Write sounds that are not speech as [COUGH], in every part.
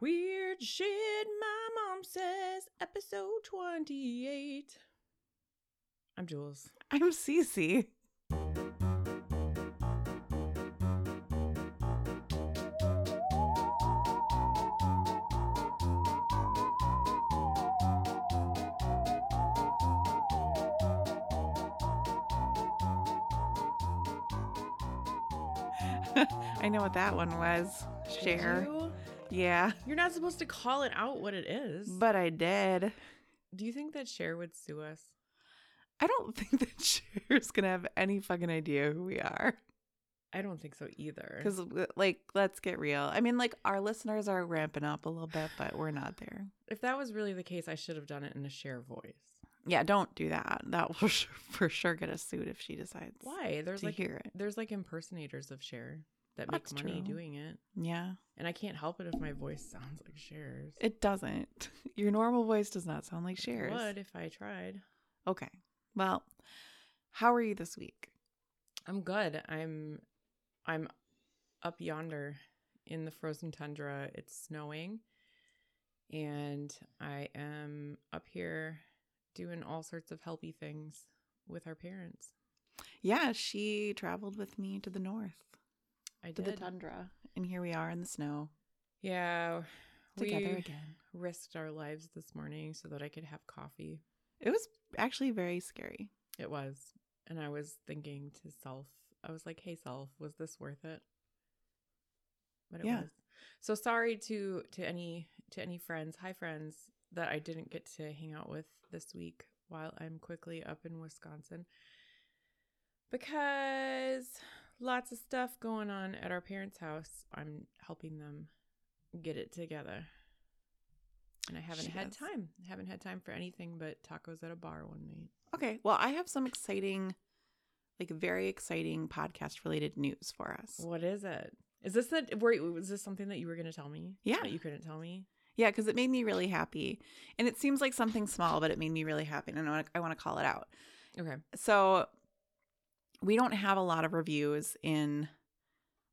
Weird shit, my mom says, episode 28. I'm Jules. I'm CiCi. [LAUGHS] I know what that one was. Cher. Yeah, [LAUGHS] You're not supposed to call it out what it is. but I did. Do you think that Cher would sue us? I don't [LAUGHS] think that Cher's gonna have any fucking idea who we are. I don't think so either. Because, uh, like, let's get real. I mean, like, our listeners are ramping up a little bit, but we're not there. if that was really the case, I should have done it in a Cher voice. Yeah, don't do that. [LAUGHS] That will for sure get us sued if she decides. Why? There's like hear it. there's like impersonators of Cher that make That's money true. doing it. Yeah, And I can't help it if my voice sounds like Cher's. it doesn't. [LAUGHS] Your normal voice does not sound like It Cher's. would if I tried. Okay. Well, how are you this week? I'm good. I'm I'm up yonder in the frozen tundra. It's snowing. And I am up here doing all sorts of helpy things with our parents. Yeah, she traveled with me to the north, I to did. the tundra, and here we are in the snow yeah. together again. risked our lives this morning so that I could have coffee. It was actually very scary. It was. And I was thinking to self, I was like, hey self, was this worth it? But it Yeah. was. So sorry to to any to any friends, hi friends, that I didn't get to hang out with this week while I'm quickly up in Wisconsin. Because lots of stuff going on at our parents' house. I'm helping them get it together. And I haven't She had does. time. haven't had time for anything but tacos at a bar one night. Okay. Well, I have some exciting, like very exciting podcast related news for us. What is it? Is this that? Wait, was this something that you were going to tell me? Yeah. that you couldn't tell me. Yeah, because it made me really happy. And it seems like something small, but it made me really happy. And I I want to call it out. Okay. So we don't have a lot of reviews in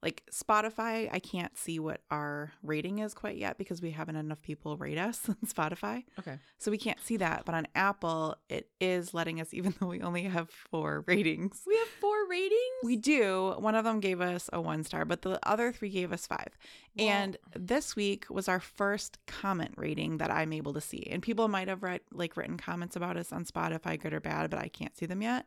like Spotify. I can't see what our rating is quite yet because we haven't enough people rate us [LAUGHS] on Spotify. Okay. So we can't see that. But on Apple, it is letting us, [LAUGHS] even though we only have four ratings. We have four ratings. We do. One of them gave us a one star, but the other three gave us five. And this week was our first comment rating that I'm able to see. And people might have read like written comments about us on Spotify, good or bad, but I can't see them yet.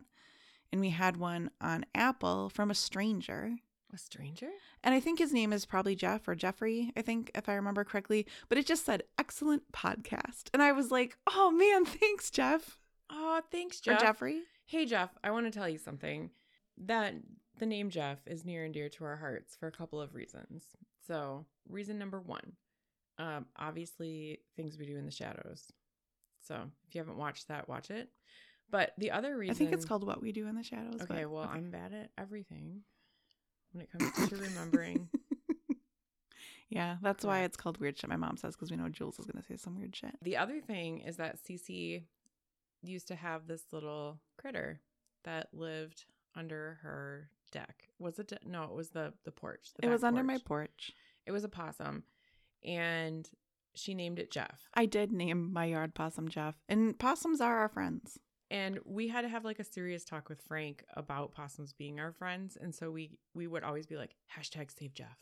And we had one on Apple from a stranger. a stranger. And I think his name is probably Jeff or Jeffrey, I think, if I remember correctly. But it just said excellent podcast. And I was like, oh man, [LAUGHS] thanks, Jeff. Oh, thanks, Jeff. Or Jeff. Jeffrey. Hey, Jeff. I want to tell you something. That the name Jeff is near and dear to our hearts for a couple of reasons. So, reason number one, um, obviously, things we do in the shadows. So, if you haven't watched that, watch it. But the other reason, I think it's called What We Do in the Shadows. Okay, but- well, okay. I'm bad at everything when it comes to remembering. [LAUGHS] Yeah, that's why it's called weird shit. My mom says because we know Jules is going to say some weird shit. The other thing is that CiCi used to have this little critter that lived under her deck. Was it? De- no, it was the the porch. the It was back under my porch. porch. It was a possum, and she named it Jeff. I did name my yard possum Jeff, and possums are our friends. And we had to have like a serious talk with Frank about possums being our friends, and so we we would always be like hashtag save Jeff.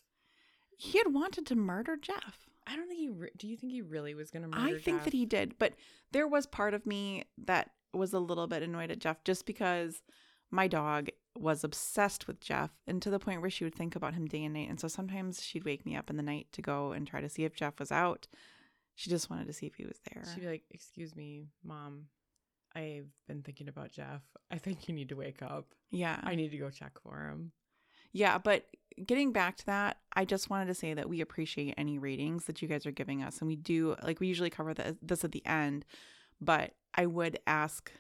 He had wanted to murder Jeff. I don't think he. Re- do you think he really was going to murder? I think Jeff? that he did, but there was part of me that was a little bit annoyed at Jeff just because my dog was obsessed with Jeff and to the point where she would think about him day and night. And so sometimes she'd wake me up in the night to go and try to see if Jeff was out. She just wanted to see if he was there. She'd be like, "Excuse me, mom. I've been thinking about Jeff. I think you need to wake up. yeah. I need to go check for him." Yeah, but getting back to that, I just wanted to say that we appreciate any ratings that you guys are giving us. And we do, like, we usually cover the, this at the end, but I would ask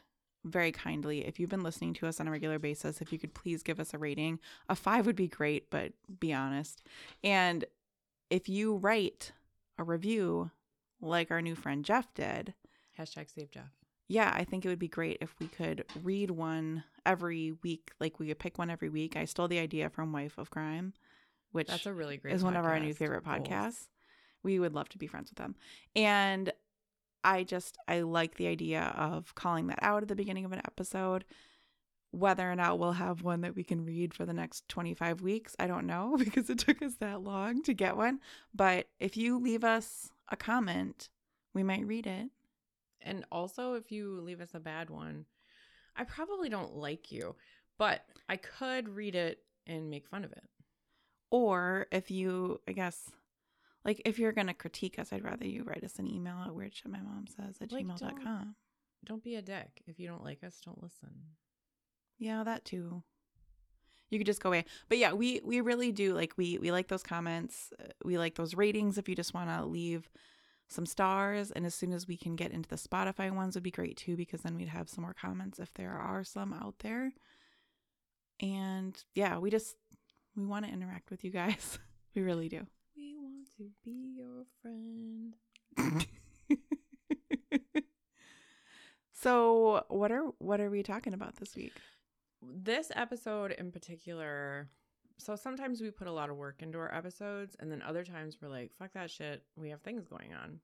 very kindly if you've been listening to us on a regular basis, if you could please give us a rating. A five would be great, but be honest. And if you write a review like our new friend Jeff did, Hashtag save Jeff. Yeah, I think it would be great if we could read one every week. Like we could pick one every week. I stole the idea from Wife of Crime, which That's a really great. is one of our new favorite podcasts. we would love to be friends with them. And I just I like the idea of calling that out at the beginning of an episode. Whether or not we'll have one that we can read for the next 25 weeks, I don't know [LAUGHS] because it took us that long to get one. But if you leave us a comment, we might read it. And also, if you leave us a bad one, I probably don't like you, but I could read it and make fun of it. Or if you, I guess, like if you're going to critique us, I'd rather you write us an email at weirdshitmymomsays at Like, gmail.com. Don't be a dick. If you don't like us, don't listen. Yeah, that too. You could just go away. But yeah, we we really do like we we like those comments. We like those ratings if you just want to leave some stars and as soon as we can get into the Spotify ones would be great too because then we'd have some more comments if there are some out there. And yeah, we just we want to interact with you guys. [LAUGHS] We really do. We want to be your friend. [LAUGHS] so, what are what are we talking about this week? This episode in particular, so sometimes we put a lot of work into our episodes, and then other times we're like, fuck that shit. We have things going on.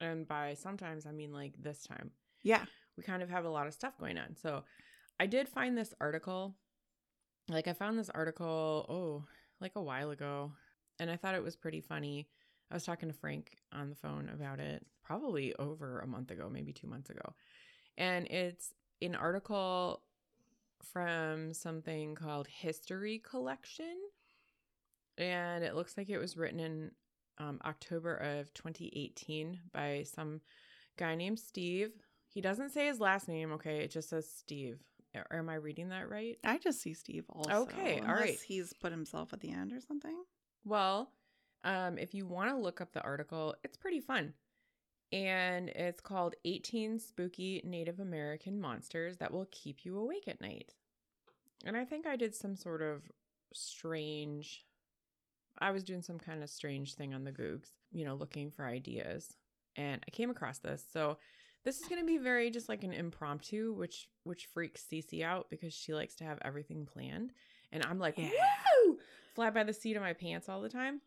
And by sometimes, I mean like this time. Yeah. we kind of have a lot of stuff going on. So I did find this article. Like I found this article, oh, like a while ago, and I thought it was pretty funny. I was talking to Frank on the phone about it probably over a month ago, maybe 2 months ago. And it's an article from something called History Collection. And it looks like it was written in um, October of 2018 by some guy named Steve. He doesn't say his last name, okay? It just says Steve. Or am I reading that right? I just see Steve also. Okay, all unless right. He's put himself at the end or something. Well, um, if you want to look up the article, it's pretty fun. And it's called 18 Spooky Native American Monsters That Will Keep You Awake at Night. And I think I did some sort of strange, I was doing some kind of strange thing on the Googs, you know, looking for ideas. And I came across this. So this is going to be very just like an impromptu, which which freaks CiCi out because she likes to have everything planned. And I'm like, Yeah. woo! Fly by the seat of my pants all the time.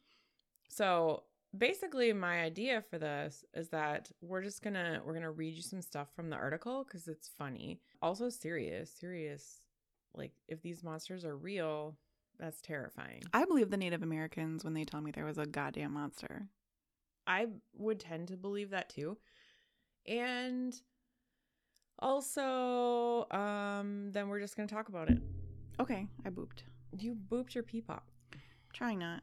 So basically my idea for this is that we're just gonna we're gonna read you some stuff from the article because it's funny also serious serious like if these monsters are real that's terrifying I believe the Native Americans when they tell me there was a goddamn monster. i would tend to believe that too and also um then we're just gonna talk about it Okay, I booped. you booped your pee pop Trying not.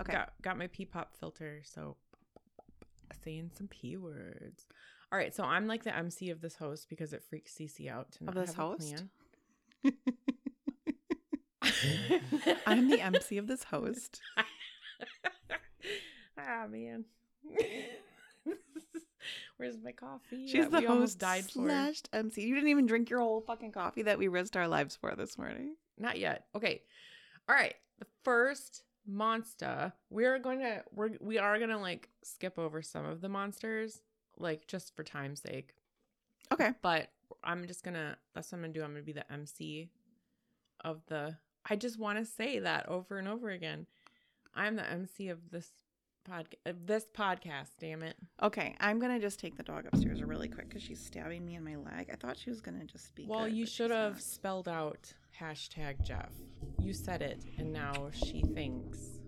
Okay. Got got my pee pop filter, so saying some p words. All right, so I'm like the MC of this host because it freaks CiCi out to Of this have a host? plan. [LAUGHS] I'm the MC of this host. [LAUGHS] ah man, [LAUGHS] where's my coffee? She's the we host died for. MC. You didn't even drink your whole fucking coffee that we risked our lives for this morning. Not yet. Okay. All right. The first monster. We're going to we're we are going to like skip over some of the monsters like just for time's sake. Okay. But I'm just going to that's what I'm going to do. I'm going to be the MC of the I just want to say that over and over again. I'm the MC of this pod of this podcast, damn it. Okay, I'm gonna just take the dog upstairs really quick because she's stabbing me in my leg. I thought she was gonna just be. Well, good, you should have not. spelled out hashtag Jeff. You said it, and now she thinks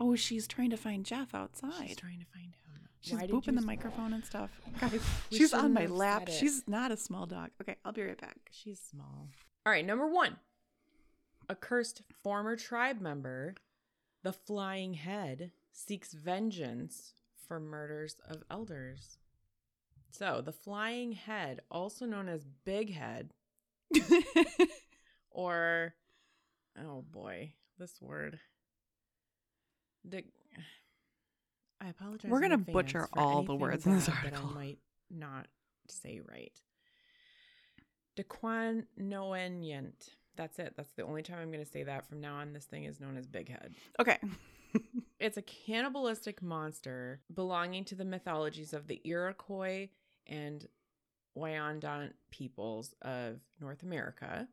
Oh, she's trying to find Jeff outside. she's trying to find him. She's Why booping the microphone and stuff. [LAUGHS] We she's on my lap. She's not a small dog. Okay, I'll be right back. She's small. All right, number one. A cursed former tribe member, the Flying Head, seeks vengeance for murders of elders. So, the Flying Head, also known as Big Head, [LAUGHS] or oh boy, this word. I apologize. We're gonna butcher all the words in this bad that article. I might not say right. Dequanoenient. That's it. That's the only time I'm going to say that. From now on, this thing is known as Big Head. okay. [LAUGHS] It's a cannibalistic monster belonging to the mythologies of the Iroquois and Wyandot peoples of North America.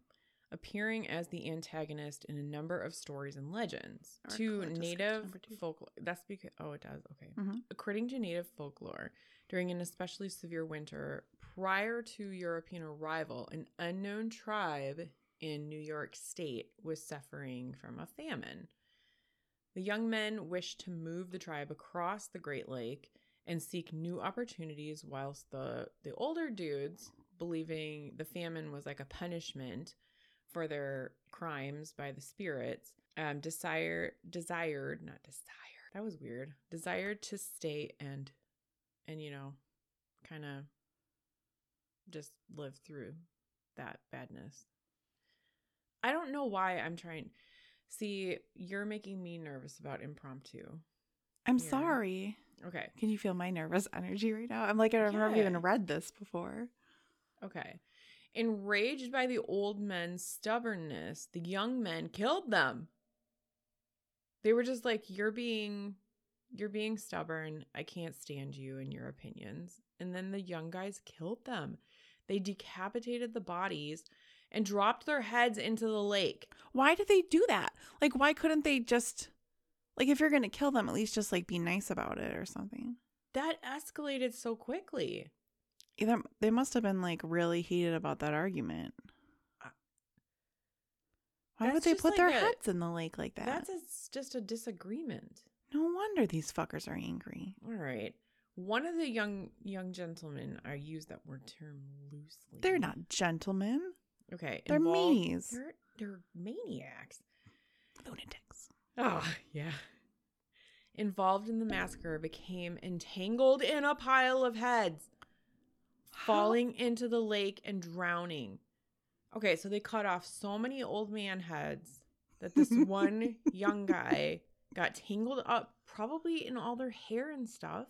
Appearing as the antagonist in a number of stories and legends. to just skips native folklore, that's because, oh, it does. Okay. Mhm. According to native folklore, during an especially severe winter prior to European arrival, an unknown tribe in New York State was suffering from a famine. The young men wished to move the tribe across the Great Lake and seek new opportunities, whilst the, the older dudes, believing the famine was like a punishment for their crimes by the spirits, um, desire desired not desire that was weird desired to stay and and you know kind of just live through that badness. I don't know why I'm trying. See, you're making me nervous about impromptu. I'm Yeah. sorry. Okay. Can you feel my nervous energy right now? I'm like, I've never even read this before. Okay. Enraged by the old men's stubbornness, the young men killed them. They were just like, "You're being you're being stubborn. I can't stand you and your opinions." And then the young guys killed them. They decapitated the bodies and dropped their heads into the lake. Why did they do that? Like, why couldn't they just, like, if you're going to kill them, at least just, like, be nice about it or something? That escalated so quickly. Either they must have been, like, really heated about that argument. Uh, Why would they put their a- heads in the lake like that? That's a, just a disagreement. no wonder these fuckers are angry. All right. One of the young young gentlemen, I use that word term loosely. They're not gentlemen. okay. They're involved- meanies. They're they're maniacs. Lunatics. Oh yeah. Involved in the massacre became entangled in a pile of heads, falling into the lake and drowning. Okay, so they cut off so many old man heads that this [LAUGHS] one young guy got tangled up, probably in all their hair and stuff.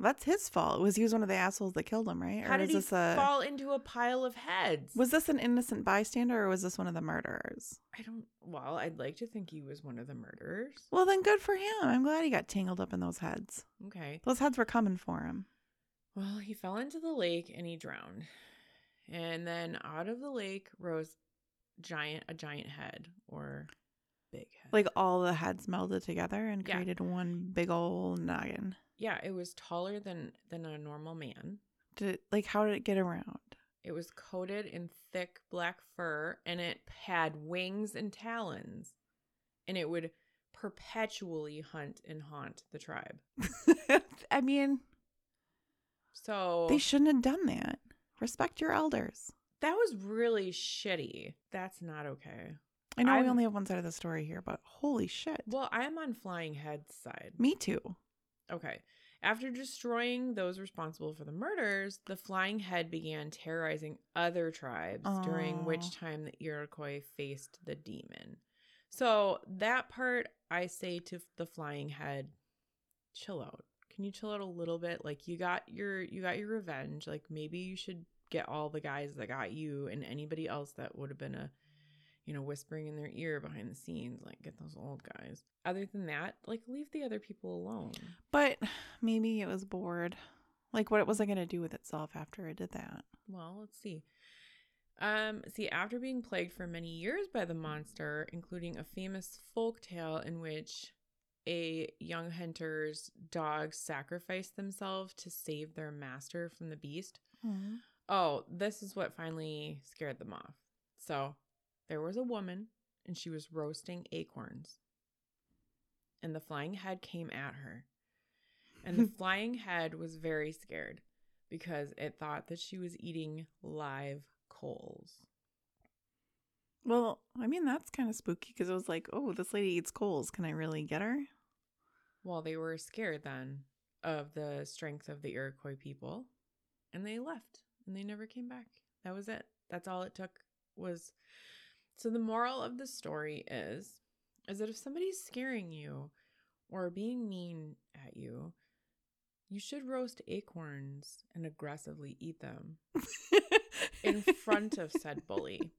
That's his fault. It Was he was one of the assholes that killed him, right? How or did is he a fall into a pile of heads? was this an innocent bystander or was this one of the murderers? I don't. Well, I'd like to think he was one of the murderers. Well, then good for him. I'm glad he got tangled up in those heads. Okay. Those heads were coming for him. Well, he fell into the lake and he drowned. And then out of the lake rose giant a giant head or big head. Like all the heads melded together and Yeah. created one big old noggin. yeah, it was taller than than a normal man. Did it, like how did it get around? It was coated in thick black fur and it had wings and talons. And it would perpetually hunt and haunt the tribe. [LAUGHS] I mean, So they shouldn't have done that. Respect your elders. that was really shitty. That's not okay. I know we I'm- only have one side of the story here, but holy shit. Well, I am on Flying Head's side. Me too. Okay. After destroying those responsible for the murders, the Flying Head began terrorizing other tribes, during which time the Iroquois faced the demon. So, that part, I say to the Flying Head, chill out. Can you chill out a little bit? Like you got your you got your revenge. Like maybe you should get all the guys that got you and anybody else that would have been a you know, whispering in their ear behind the scenes, like get those old guys. Other than that, like leave the other people alone. But maybe it was bored. Like what was going to do with itself after it did that? Well, let's see. Um, see, after being plagued for many years by the monster, including a famous folk tale in which a young hunter's dogs sacrificed themselves to save their master from the beast. Hmm. Oh, this is what finally scared them off. So, there was a woman and she was roasting acorns. And the flying head came at her. And the [LAUGHS] flying head was very scared because it thought that she was eating live coals. Well, I mean, that's kind of spooky because it was like, oh, this lady eats coals. Can I really get her? Well, they were scared then of the strength of the Iroquois people and they left and they never came back. That was it. That's all it took was So the moral of the story is is that if somebody's scaring you or being mean at you, you should roast acorns and aggressively eat them [LAUGHS] in front of said bully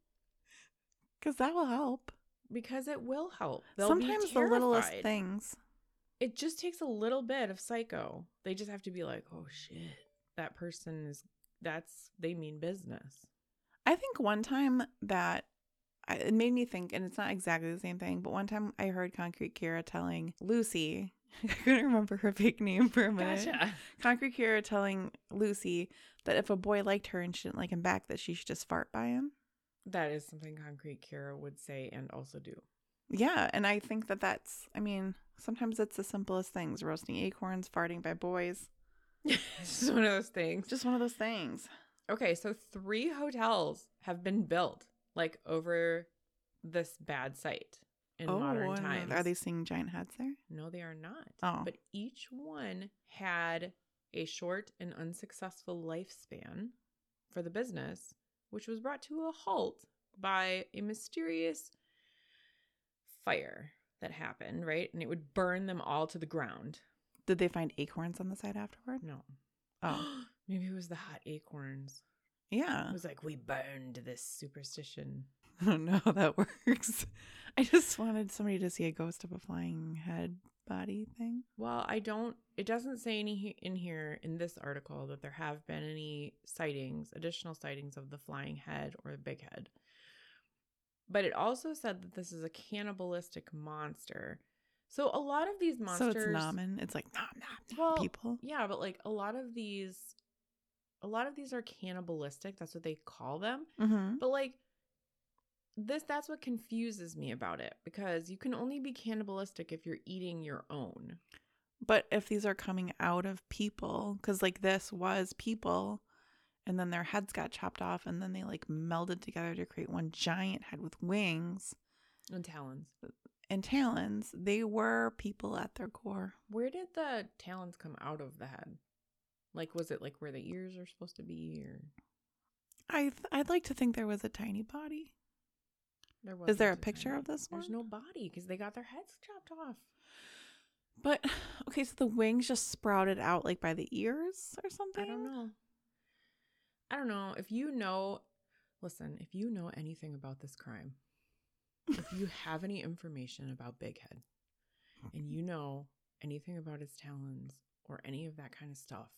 Because that will help. because it will help. They'll be Sometimes the littlest things. It just takes a little bit of psycho. They just have to be like, "Oh shit, that person is that's they mean business." I think one time that I, it made me think, and it's not exactly the same thing, but one time I heard Concrete Kira telling Lucy, [LAUGHS] I couldn't remember her fake name for a minute. Gotcha. [LAUGHS] Concrete Kira telling Lucy that if a boy liked her and she didn't like him back, that she should just fart by him. That is something Concrete Kira would say and also do. Yeah, and I think that that's, I mean, sometimes it's the simplest things roasting acorns, farting by boys. it's [LAUGHS] just one of those things. Just one of those things. Okay, so three hotels have been built like over this bad site in oh, modern times. Are they seeing giant heads there? No, they are not. Oh. But each one had a short and unsuccessful lifespan for the business, which was brought to a halt by a mysterious fire that happened, right? And it would burn them all to the ground. Did they find acorns on the side afterward? No. Oh. [GASPS] Maybe it was the hot acorns. Yeah. It was like, we burned this superstition. [LAUGHS] I don't know how that [LAUGHS] works. I just wanted somebody to see a ghost of a flying head body thing. Well, I don't, it doesn't say any in here in this article that there have been any sightings, additional sightings of the flying head or the big head. But it also said that this is a cannibalistic monster. So a lot of these monsters. So it's nomin. It's like nom nom nom Well, people. Yeah, but like a lot of these, a lot of these are cannibalistic. That's what they call them. Mm-hmm. But like this that's what confuses me about it because you can only be cannibalistic if you're eating your own. But if these are coming out of people, because like this was people, and then their heads got chopped off, and then they like melded together to create one giant head with wings And talons. and talons, they were people at their core. Where did the talons come out of the head? Like was it like where the ears are supposed to be or I th- I'd like to think there was a tiny body. there was is there a picture tiny- of this There's no body because they got their heads chopped off. But [SIGHS] okay, so the wings just sprouted out like by the ears or something. I don't know. I don't know. If you know, listen, if you know anything about this crime, if you [LAUGHS] have any information about Big Head and you know anything about his talons or any of that kind of stuff,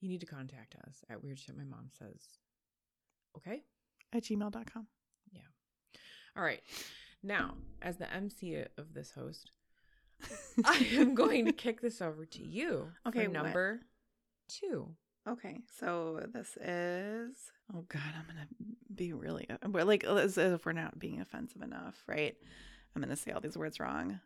you need to contact us at Weird Shit My Mom Says. Okay? At gmail.com. Yeah. All right. Now, as the MC of this host, I am [LAUGHS] going to kick this over to you. Okay, For what? number two. Okay, so this is. Oh God, I'm gonna be really uh, but like as as if we're not being offensive enough, right? I'm gonna say all these words wrong.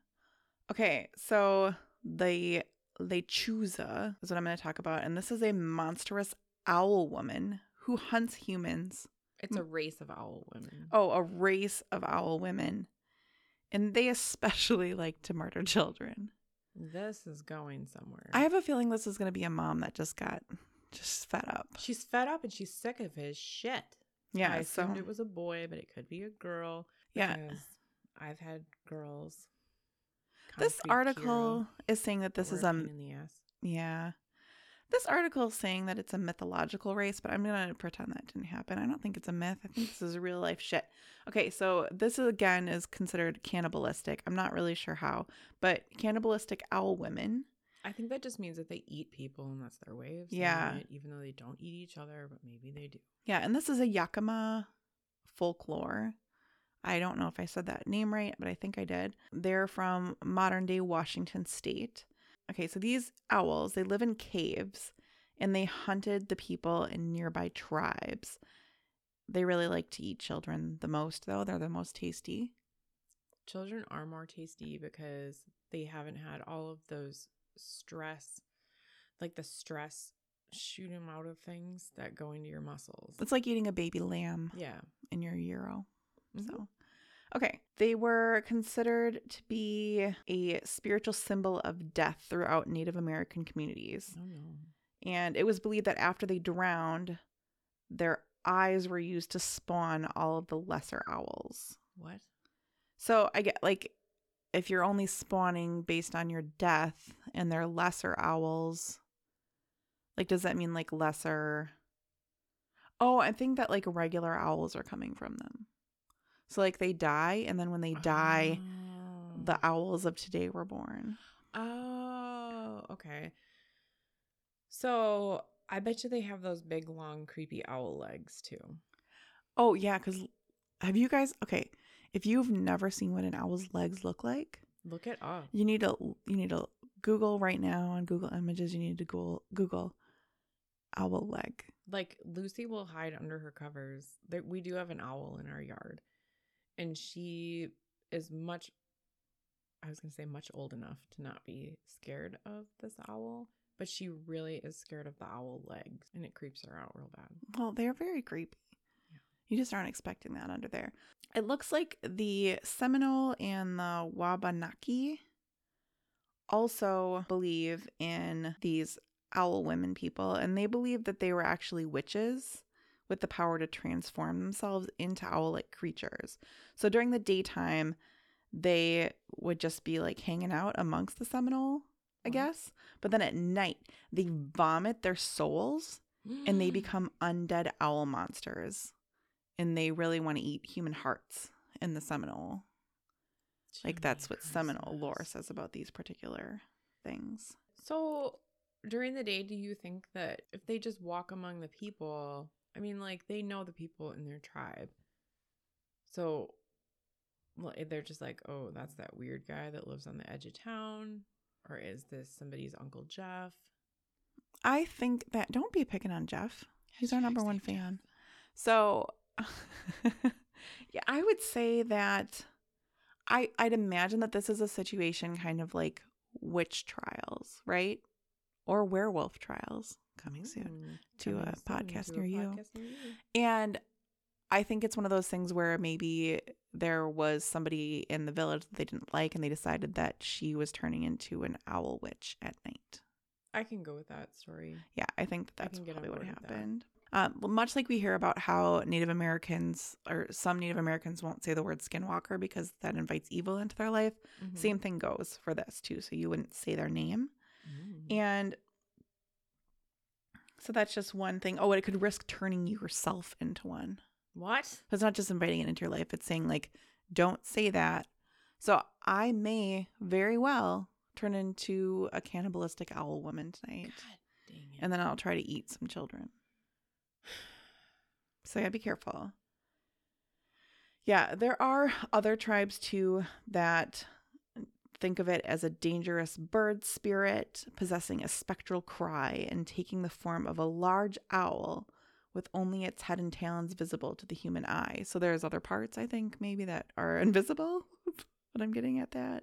Okay, so the lechuza is what I'm gonna talk about, and this is a monstrous owl woman who hunts humans. It's a race of owl women. Oh, a race of owl women, and they especially [LAUGHS] like to murder children. This is going somewhere. I have a feeling this is gonna be a mom that just got just fed up. she's fed up and she's sick of his shit. Yeah, I so assumed it was a boy, but it could be a girl. yeah. I've had girls. This article is saying that this is a in the ass. yeah. This article is saying that it's a mythological race, but I'm gonna pretend that didn't happen. I don't think it's a myth. I think this is real life shit. Okay, so this is, again is considered cannibalistic. I'm not really sure how, but cannibalistic owl women. I think that just means that they eat people and that's their way of saying Yeah. it, even though they don't eat each other, but maybe they do. Yeah, and this is a Yakima folklore. I don't know if I said that name right, but I think I did. They're from modern day Washington state. Okay, so these owls, they live in caves and they hunted the people in nearby tribes. They really like to eat children the most, though. They're the most tasty. Children are more tasty because they haven't had all of those stress, like the stress shoot them out of things that go into your muscles. It's like eating a baby lamb Yeah. in your euro. Mhm. So, okay. They were considered to be a spiritual symbol of death throughout Native American communities. Oh no. And it was believed that after they drowned, their eyes were used to spawn all of the lesser owls. What? So I get like if you're only spawning based on your death and they're lesser owls, like does that mean like lesser Oh, I think that like regular owls are coming from them. So like they die and then when they die, Oh. the owls of today were born. Oh, okay. So I bet you they have those big, long, creepy owl legs too. Oh yeah, cuz have you guys okay, If you've never seen what an owl's legs look like, Look it up. you need to you need to Google right now on Google Images. You need to Google Google owl leg. Like Lucy will hide under her covers. There, we do have an owl in our yard, and she is much. I was gonna say much old enough to not be scared of this owl, but she really is scared of the owl legs, and it creeps her out real bad. Well, they're very creepy. Yeah. You just aren't expecting that under there. It looks like the Seminole and the Wabanaki also believe in these owl women people, and they believe that they were actually witches with the power to transform themselves into owl like creatures. So during the daytime, they would just be like hanging out amongst the Seminole, I guess. But then at night, they vomit their souls and they [GASPS] become undead owl monsters and they really want to eat human hearts in the seminole. Like that's what seminole lore says about these particular things. So during the day, do you think that if they just walk among the people, I mean, like they know the people in their tribe, so well, eh, they're just like, oh, that's that weird guy that lives on the edge of town, or is this somebody's uncle Jeff? i think that don't be picking on jeff. He's our number one fan. So [LAUGHS] yeah i would say that i i'd imagine that this is a situation kind of like witch trials right or werewolf trials coming soon Mm, to coming a soon podcast to a near you. podcast near you. And I think it's one of those things where maybe there was somebody in the village that they didn't like and they decided that she was turning into an owl witch at night. I can go with that story. Yeah, I think that I that's get probably what happened. Um, much like we hear about how Native Americans or some Native Americans won't say the word skinwalker because that invites evil into their life, Mhm. same thing goes for this too. So you wouldn't say their name. Mm. And so that's just one thing. Oh, it could risk turning yourself into one. What? It's not just inviting it into your life, it's saying, like, don't say that. So I may very well turn into a cannibalistic owl woman tonight. God dang it. And then I'll try to eat some children. So yeah, be careful. Yeah, there are other tribes too that think of it as a dangerous bird spirit possessing a spectral cry and taking the form of a large owl with only its head and talons visible to the human eye. So there's other parts I think maybe that are [LAUGHS] invisible. but I'm getting at that.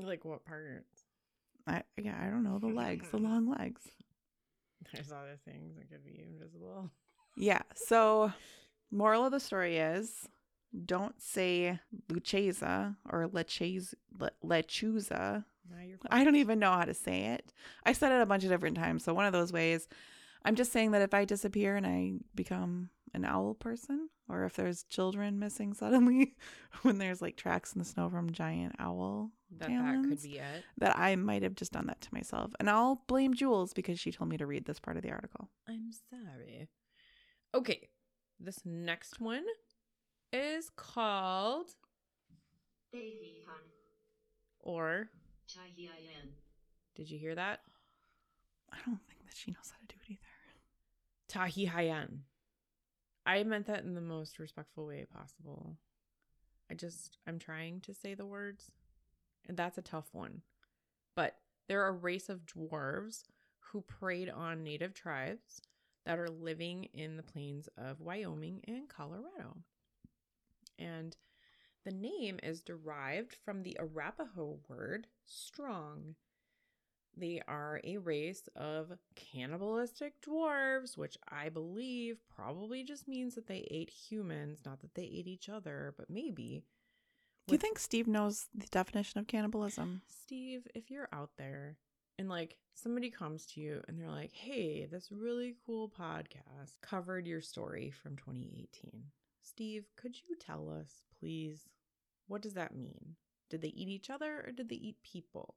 like what part? I yeah, I don't know, the [LAUGHS] legs, the long legs. There's other things that could be invisible. Yeah. So, moral of the story is don't say Lucchesa or Leches- Le- Lechuza. I don't even know how to say it. I said it a bunch of different times. So, one of those ways, I'm just saying that if I disappear and I become an owl person, or if there's children missing suddenly [LAUGHS] when there's like tracks in the snow from giant owl that that could be it. that I might have just done that to myself. And I'll blame Jules because she told me to read this part of the article. I'm sorry. Okay, this next one is called Behihan, or did you hear that? I don't think that she knows how to do it either. Tahi Hayan. I meant that in the most respectful way possible. I just I'm trying to say the words. That's a tough one. But they're a race of dwarves who preyed on native tribes that are living in the plains of Wyoming and Colorado. And the name is derived from the Arapaho word strong. They are a race of cannibalistic dwarves, which I believe probably just means that they ate humans, not that they ate each other, but maybe. Do you think Steve knows the definition of cannibalism? Steve, if you're out there and like somebody comes to you and they're like, hey, this really cool podcast covered your story from 2018. Steve, could you tell us, please, what does that mean? Did they eat each other or did they eat people?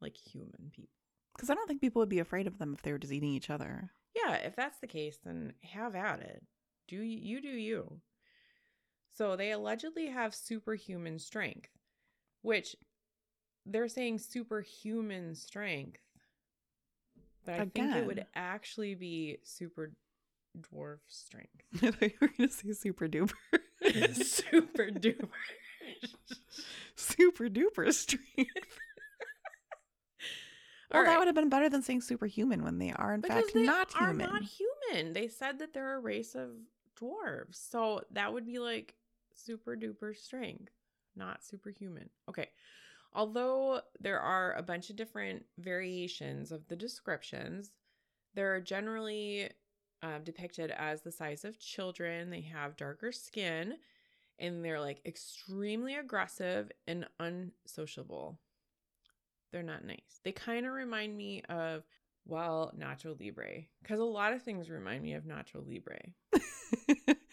Like human people? Because I don't think people would be afraid of them if they were just eating each other. Yeah, if that's the case, then have at it. Do you, you do you. So they allegedly have superhuman strength, which they're saying superhuman strength. But I think it would actually be super dwarf strength. [LAUGHS] I thought you were gonna say super duper. [LAUGHS] Super duper. [LAUGHS] super duper strength. Well, All that would have been better than saying superhuman when they are in because fact they not are human. not human. They said that they're a race of dwarves, so that would be like super duper strength, not superhuman. Okay. Although there are a bunch of different variations of the descriptions, they're generally uh, depicted as the size of children. They have darker skin, and they're like extremely aggressive and unsociable. They're not nice. They kind of remind me of, well, Nacho Libre, because a lot of things remind me of Nacho Libre. [LAUGHS]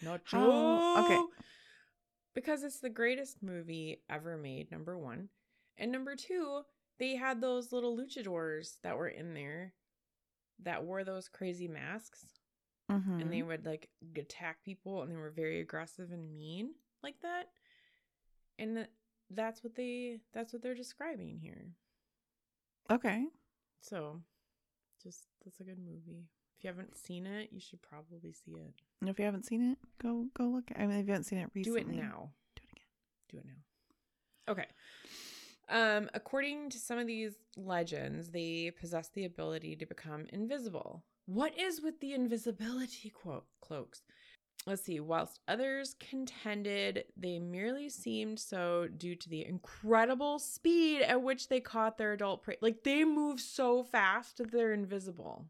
Nacho. Okay. Because it's the greatest movie ever made, number one. And number two, they had those little luchadors that were in there that wore those crazy masks Mhm. and they would like attack people and they were very aggressive and mean like that. And th- that's what they that's what they're describing here. okay. So, just that's a good movie. If you haven't seen it, you should probably see it. And if you haven't seen it, go go look. I mean, if you haven't seen it recently, Do it now. Do it again. Do it now. Okay. Um, according to some of these legends, they possess the ability to become invisible. What is with the invisibility quote cloaks? Let's see. Whilst others contended they merely seemed so due to the incredible speed at which they caught their adult prey. Like they move so fast that they're invisible.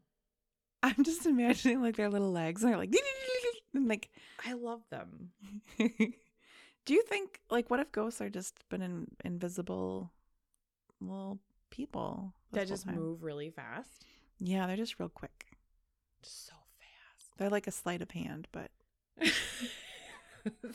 I'm just imagining like their little legs, and they're like, [LAUGHS] and like. I love them. [LAUGHS] Do you think like what if ghosts are just been in, invisible little people That just time? move really fast. Yeah, they're just real quick. So fast. They're like a sleight of hand, but [LAUGHS]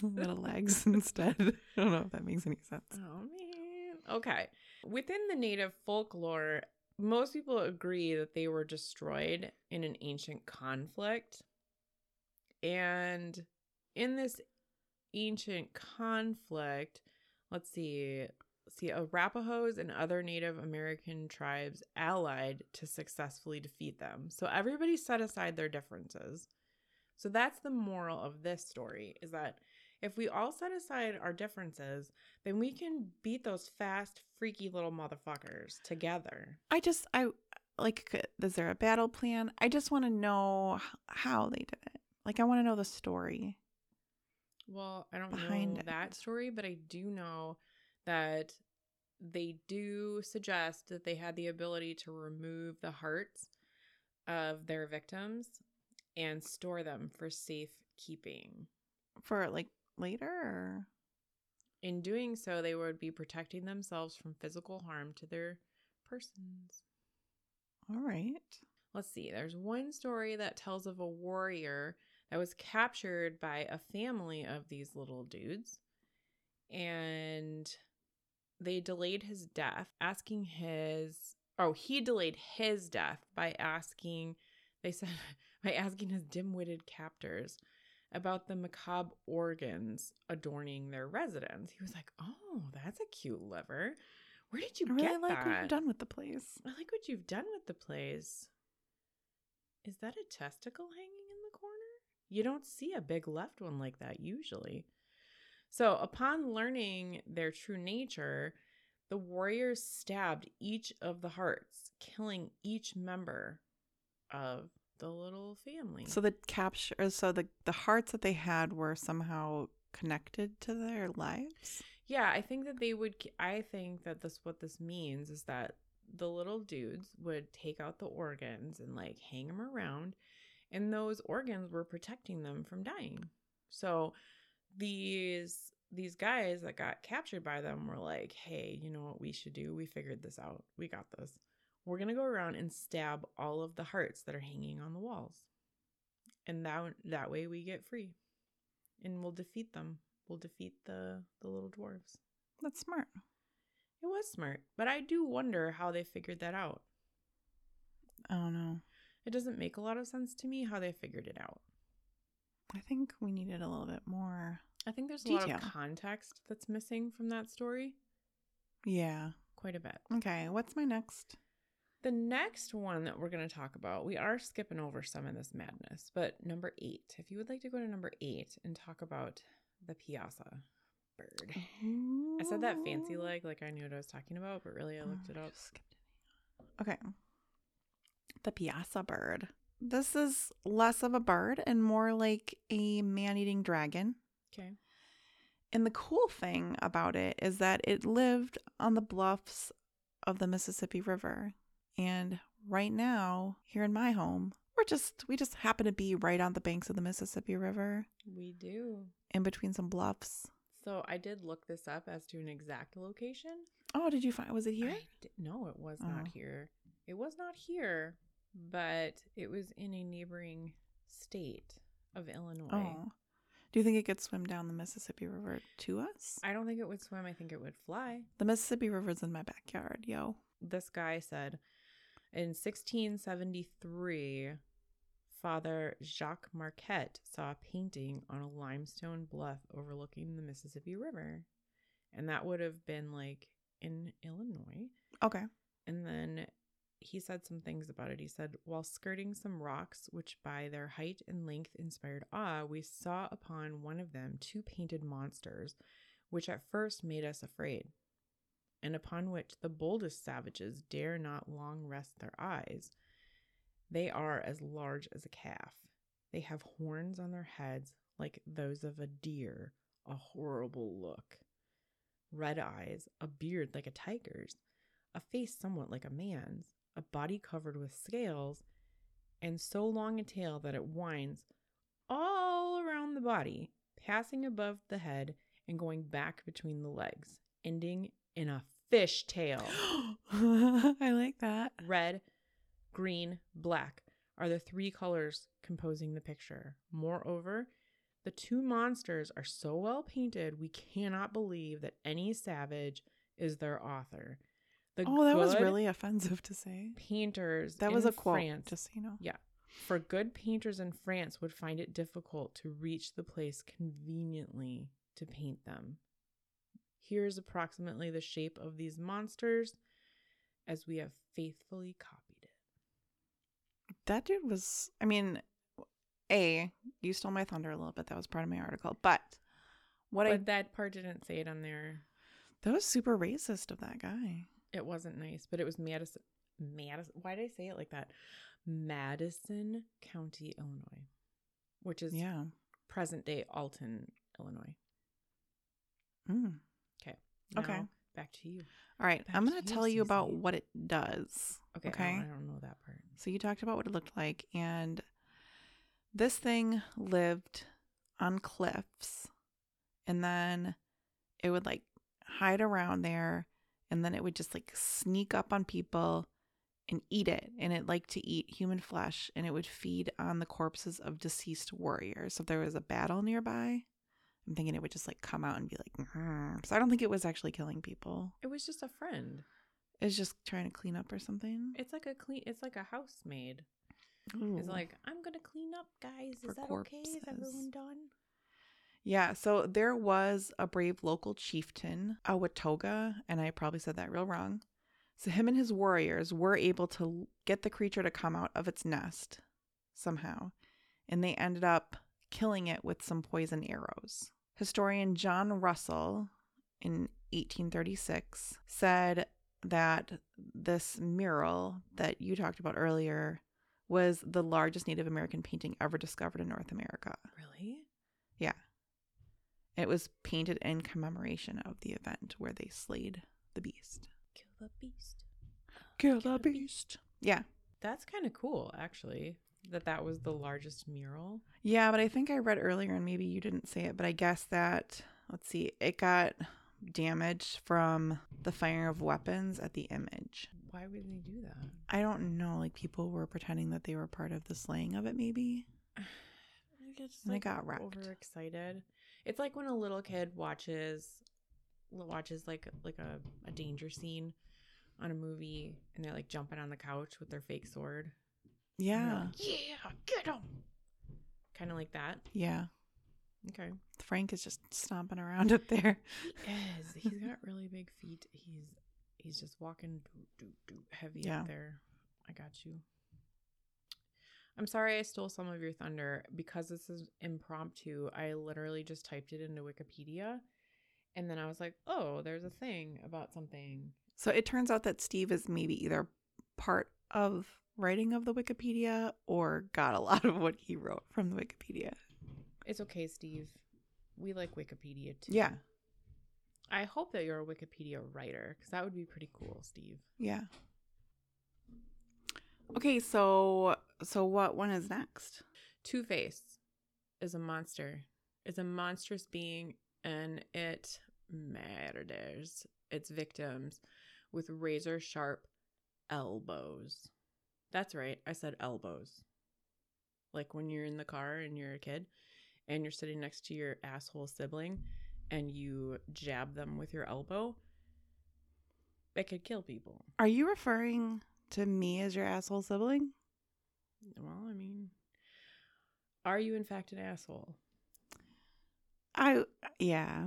little legs instead. I don't know if that makes any sense. Oh man. Okay. Within the native folklore, most people agree that they were destroyed in an ancient conflict. And in this ancient conflict, let's see, see Arapahoes and other Native American tribes allied to successfully defeat them. So everybody set aside their differences. So that's the moral of this story is that if we all set aside our differences, then we can beat those fast, freaky little motherfuckers together. I just I like is there a battle plan? I just want to know how they did it. Like I want to know the story. Well, I don't know it. that story, but I do know that they do suggest that they had the ability to remove the hearts of their victims and store them for safekeeping. For like later or In doing so, they would be protecting themselves from physical harm to their persons. all right. Let's see. There's one story that tells of a warrior that was captured by a family of these little dudes. And they delayed his death, asking his oh, he delayed his death by asking they said [LAUGHS] by asking his dim-witted captors about the macabre organs adorning their residence. He was like, "Oh, that's a cute liver. Where did you I really get like that?" what you've done with the place. I like what you've done with the place. Is that a testicle hanging in the corner? You don't see a big left one like that usually. So, upon learning their true nature, the warriors stabbed each of the hearts, killing each member of the little family. So the capture uh, so the the hearts that they had were somehow connected to their lives. Yeah, I think that they would. I think that this what this means is that the little dudes would take out the organs and like hang them around, and those organs were protecting them from dying. So these these guys that got captured by them were like, "Hey, you know what we should do? We figured this out. We got this. We're gonna go around and stab all of the hearts that are hanging on the walls, and that that way we get free, and we'll defeat them. We'll defeat the the little dwarves." That's smart. It was smart, but I do wonder how they figured that out. I don't know. It doesn't make a lot of sense to me how they figured it out. I think we needed a little bit more. I think there's a lot of context that's missing from that story. Yeah. Quite a bit. Okay. What's my next? The next one that we're going to talk about, we are skipping over some of this madness, but number eight. If you would like to go to number eight and talk about the Piasa bird. I said that fancy leg like I knew what I was talking about, but really I oh, looked Oh, it up. skipped. Okay. The Piasa bird. This is less of a bird and more like a man eating dragon. Okay. And the cool thing about it is that it lived on the bluffs of the Mississippi River. And right now, here in my home, we're just we just happen to be right on the banks of the Mississippi River We do. in between some bluffs. So I did look this up as to an exact location. Oh, did you find was it here? I di- no, it was not Oh. here. It was not here, but it was in a neighboring state of Illinois. Oh. Do you think it could swim down the Mississippi River to us? I don't think it would swim. I think it would fly. The Mississippi River's in my backyard, yo. This guy said in 1673, Father Jacques Marquette saw a painting on a limestone bluff overlooking the Mississippi River. And that would have been like in Illinois. Okay. And then he said some things about it. He said, While skirting some rocks, which by their height and length inspired awe, we saw upon one of them two painted monsters, which at first made us afraid, and upon which the boldest savages dare not long rest their eyes. They are as large as a calf. They have horns on their heads like those of a deer, a horrible look. Red eyes, a beard like a tiger's, a face somewhat like a man's, a body covered with scales, and so long a tail that it winds all around the body, passing above the head and going back between the legs, ending in a fish tail. [GASPS] I like that. Red, green, black are the three colors composing the picture. Moreover, the two monsters are so well painted, we cannot believe that any savage is their author. The oh, that was really offensive to say. painters. That was in a quote, France, just so you know. yeah, for good painters in France would find it difficult to reach the place conveniently to paint them. Here's approximately the shape of these monsters as we have faithfully copied it. That dude was, I mean, A, you stole my thunder a little bit. That was part of my article. But what but I, that part didn't say it on there. that was super racist of that guy. It wasn't nice, but it was Madison. Madison. Why did I say it like that? Madison County, Illinois, which is Yeah. present day Alton, Illinois. Mm. Okay. Now, Back to you. All right. Back I'm going to you, tell you about what it does. Okay. I don't- I don't know that part. So you talked about what it looked like, and this thing lived on cliffs, and then it would like hide around there, and then it would just like sneak up on people and eat it. And it liked to eat human flesh, and it would feed on the corpses of deceased warriors. So if there was a battle nearby, I'm thinking it would just like come out and be like, "Mhm." so I don't think it was actually killing people. It was just a friend. It's just trying to clean up or something. It's like a clean. It's like a housemaid. It's like I'm gonna clean up, guys. Is For that okay? Is corpses. everyone done? Yeah, so there was a brave local chieftain, a Watoga, and I probably said that real wrong. So him and his warriors were able to get the creature to come out of its nest somehow, and they ended up killing it with some poison arrows. Historian John Russell in 1836 said that this mural that you talked about earlier was the largest Native American painting ever discovered in North America. Really? Yeah. It was painted in commemoration of the event where they slayed the beast. Kill the beast. Kill the beast. Yeah. That's kind of cool, actually. That that was the largest mural. Yeah, but I think I read earlier, and maybe you didn't say it, but I guess that, let's see, it got damaged from the firing of weapons at the image. Why would they do that? I don't know. Like people were pretending that they were part of the slaying of it, maybe. [SIGHS] I just And it got wrecked. overexcited. It's like when a little kid watches watches like like a, a danger scene on a movie and they're like jumping on the couch with their fake sword. Yeah. like, yeah, get him. Kind of like that. Yeah. Okay. Frank is just stomping around [LAUGHS] up there. He is. He's got really big feet. He's he's just walking doo, doo, doo, heavy Yeah. up there. I got you. I'm sorry I stole some of your thunder because this is impromptu. I literally just typed it into Wikipedia and then I was like, "Oh, there's a thing about something." So it turns out that Steve is maybe either part of writing of the Wikipedia or got a [LAUGHS] lot of what he wrote from the Wikipedia. It's okay, Steve. We like Wikipedia too. Yeah. I hope that you're a Wikipedia writer because that would be pretty cool, Steve. Yeah. Okay, so so what one is next? Two Face is a monster. It's a monstrous being and it murders its victims with razor sharp elbows. That's right, I said elbows. Like when you're in the car and you're a kid and you're sitting next to your asshole sibling and you jab them with your elbow, it could kill people. Are you referring to me as your asshole sibling? Well, I mean, are you in fact an asshole? I yeah.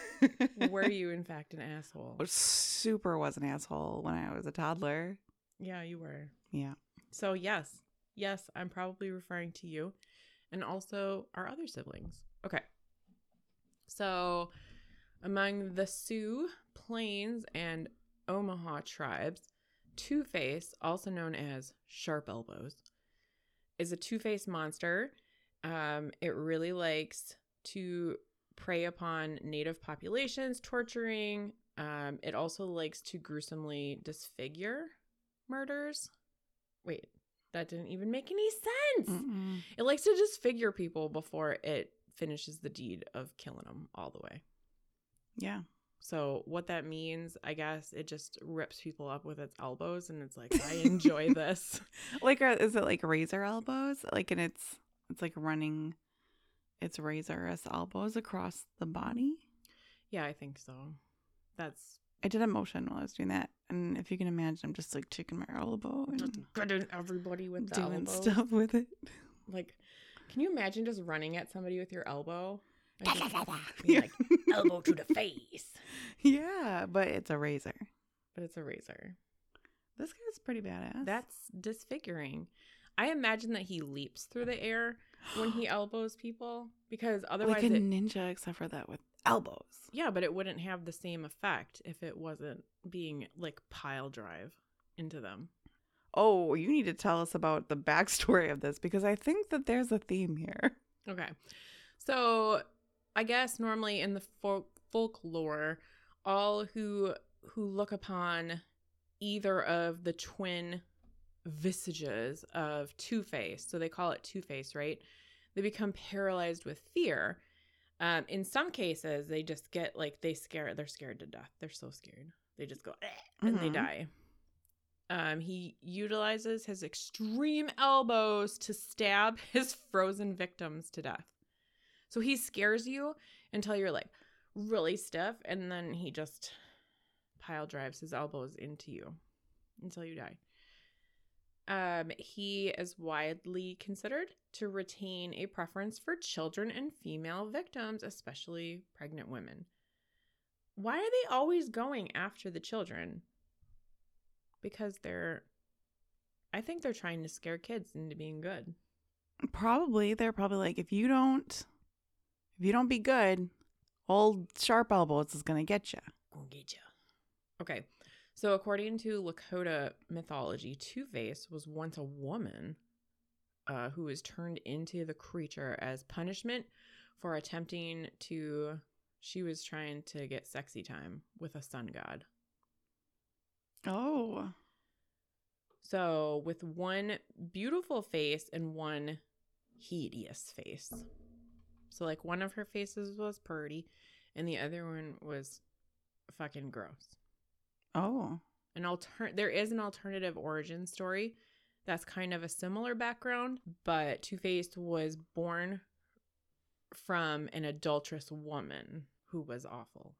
[LAUGHS] Were you in fact an asshole? Super was an asshole when I was a toddler. Yeah, you were. Yeah. So, yes, yes, I'm probably referring to you and also our other siblings. Okay. So, among the Sioux, Plains, and Omaha tribes, Two Face, also known as Sharp Elbows, is a two faced monster. Um, it really likes to prey upon native populations, torturing. Um, it also likes to gruesomely disfigure murders. Wait, that didn't even make any sense. Mm-mm. It likes to disfigure people before it finishes the deed of killing them all the way. Yeah. So what that means, I guess, it just rips people up with its elbows, and it's like I enjoy [LAUGHS] this. Like uh, is it like razor elbows? Like and it's it's like running its razorous elbows across the body? Yeah, I think so. That's I did a motion while I was doing that. And if you can imagine I'm just like taking my elbow and gutting everybody with the doing elbows. stuff with it. Like, can you imagine just running at somebody with your elbow? Yeah. like, elbow to the [LAUGHS] face. yeah, but it's a razor. But it's a razor. This guy's pretty badass. That's disfiguring. I imagine that he leaps through the air when he [GASPS] elbows people because otherwise, like a it, ninja, except for that with elbows. yeah, but it wouldn't have the same effect if it wasn't being like pile drive into them. Oh, you need to tell us about the backstory of this because I think that there's a theme here. Okay. So, I guess normally in the folk folklore, all who who look upon either of the twin visages of Two-Face, so they call it Two-Face, right? They become paralyzed with fear. Um, in some cases, they just get like they scare they're scared to death. They're so scared. They just go "Eh," and they Mhm. die. Um, he utilizes his extreme elbows to stab [LAUGHS] his frozen victims to death. So he scares you until you're like really stiff, and then he just pile drives his elbows into you until you die. Um, he is widely considered to retain a preference for children and female victims, especially pregnant women. Why are they always going after the children? Because they're, I think they're trying to scare kids into being good. Probably they're probably like, if you don't, if you don't be good, old sharp elbows is gonna get you. Gonna get ya. Okay. So according to Lakota mythology, Two Face was once a woman uh, who was turned into the creature as punishment for attempting to. She was trying to get sexy time with a sun god. Oh, So with one beautiful face and one hideous face. So like one of her faces was pretty, and the other one was fucking gross. Oh, an alter there is an alternative origin story that's kind of a similar background, but Two Face was born from an adulterous woman who was awful.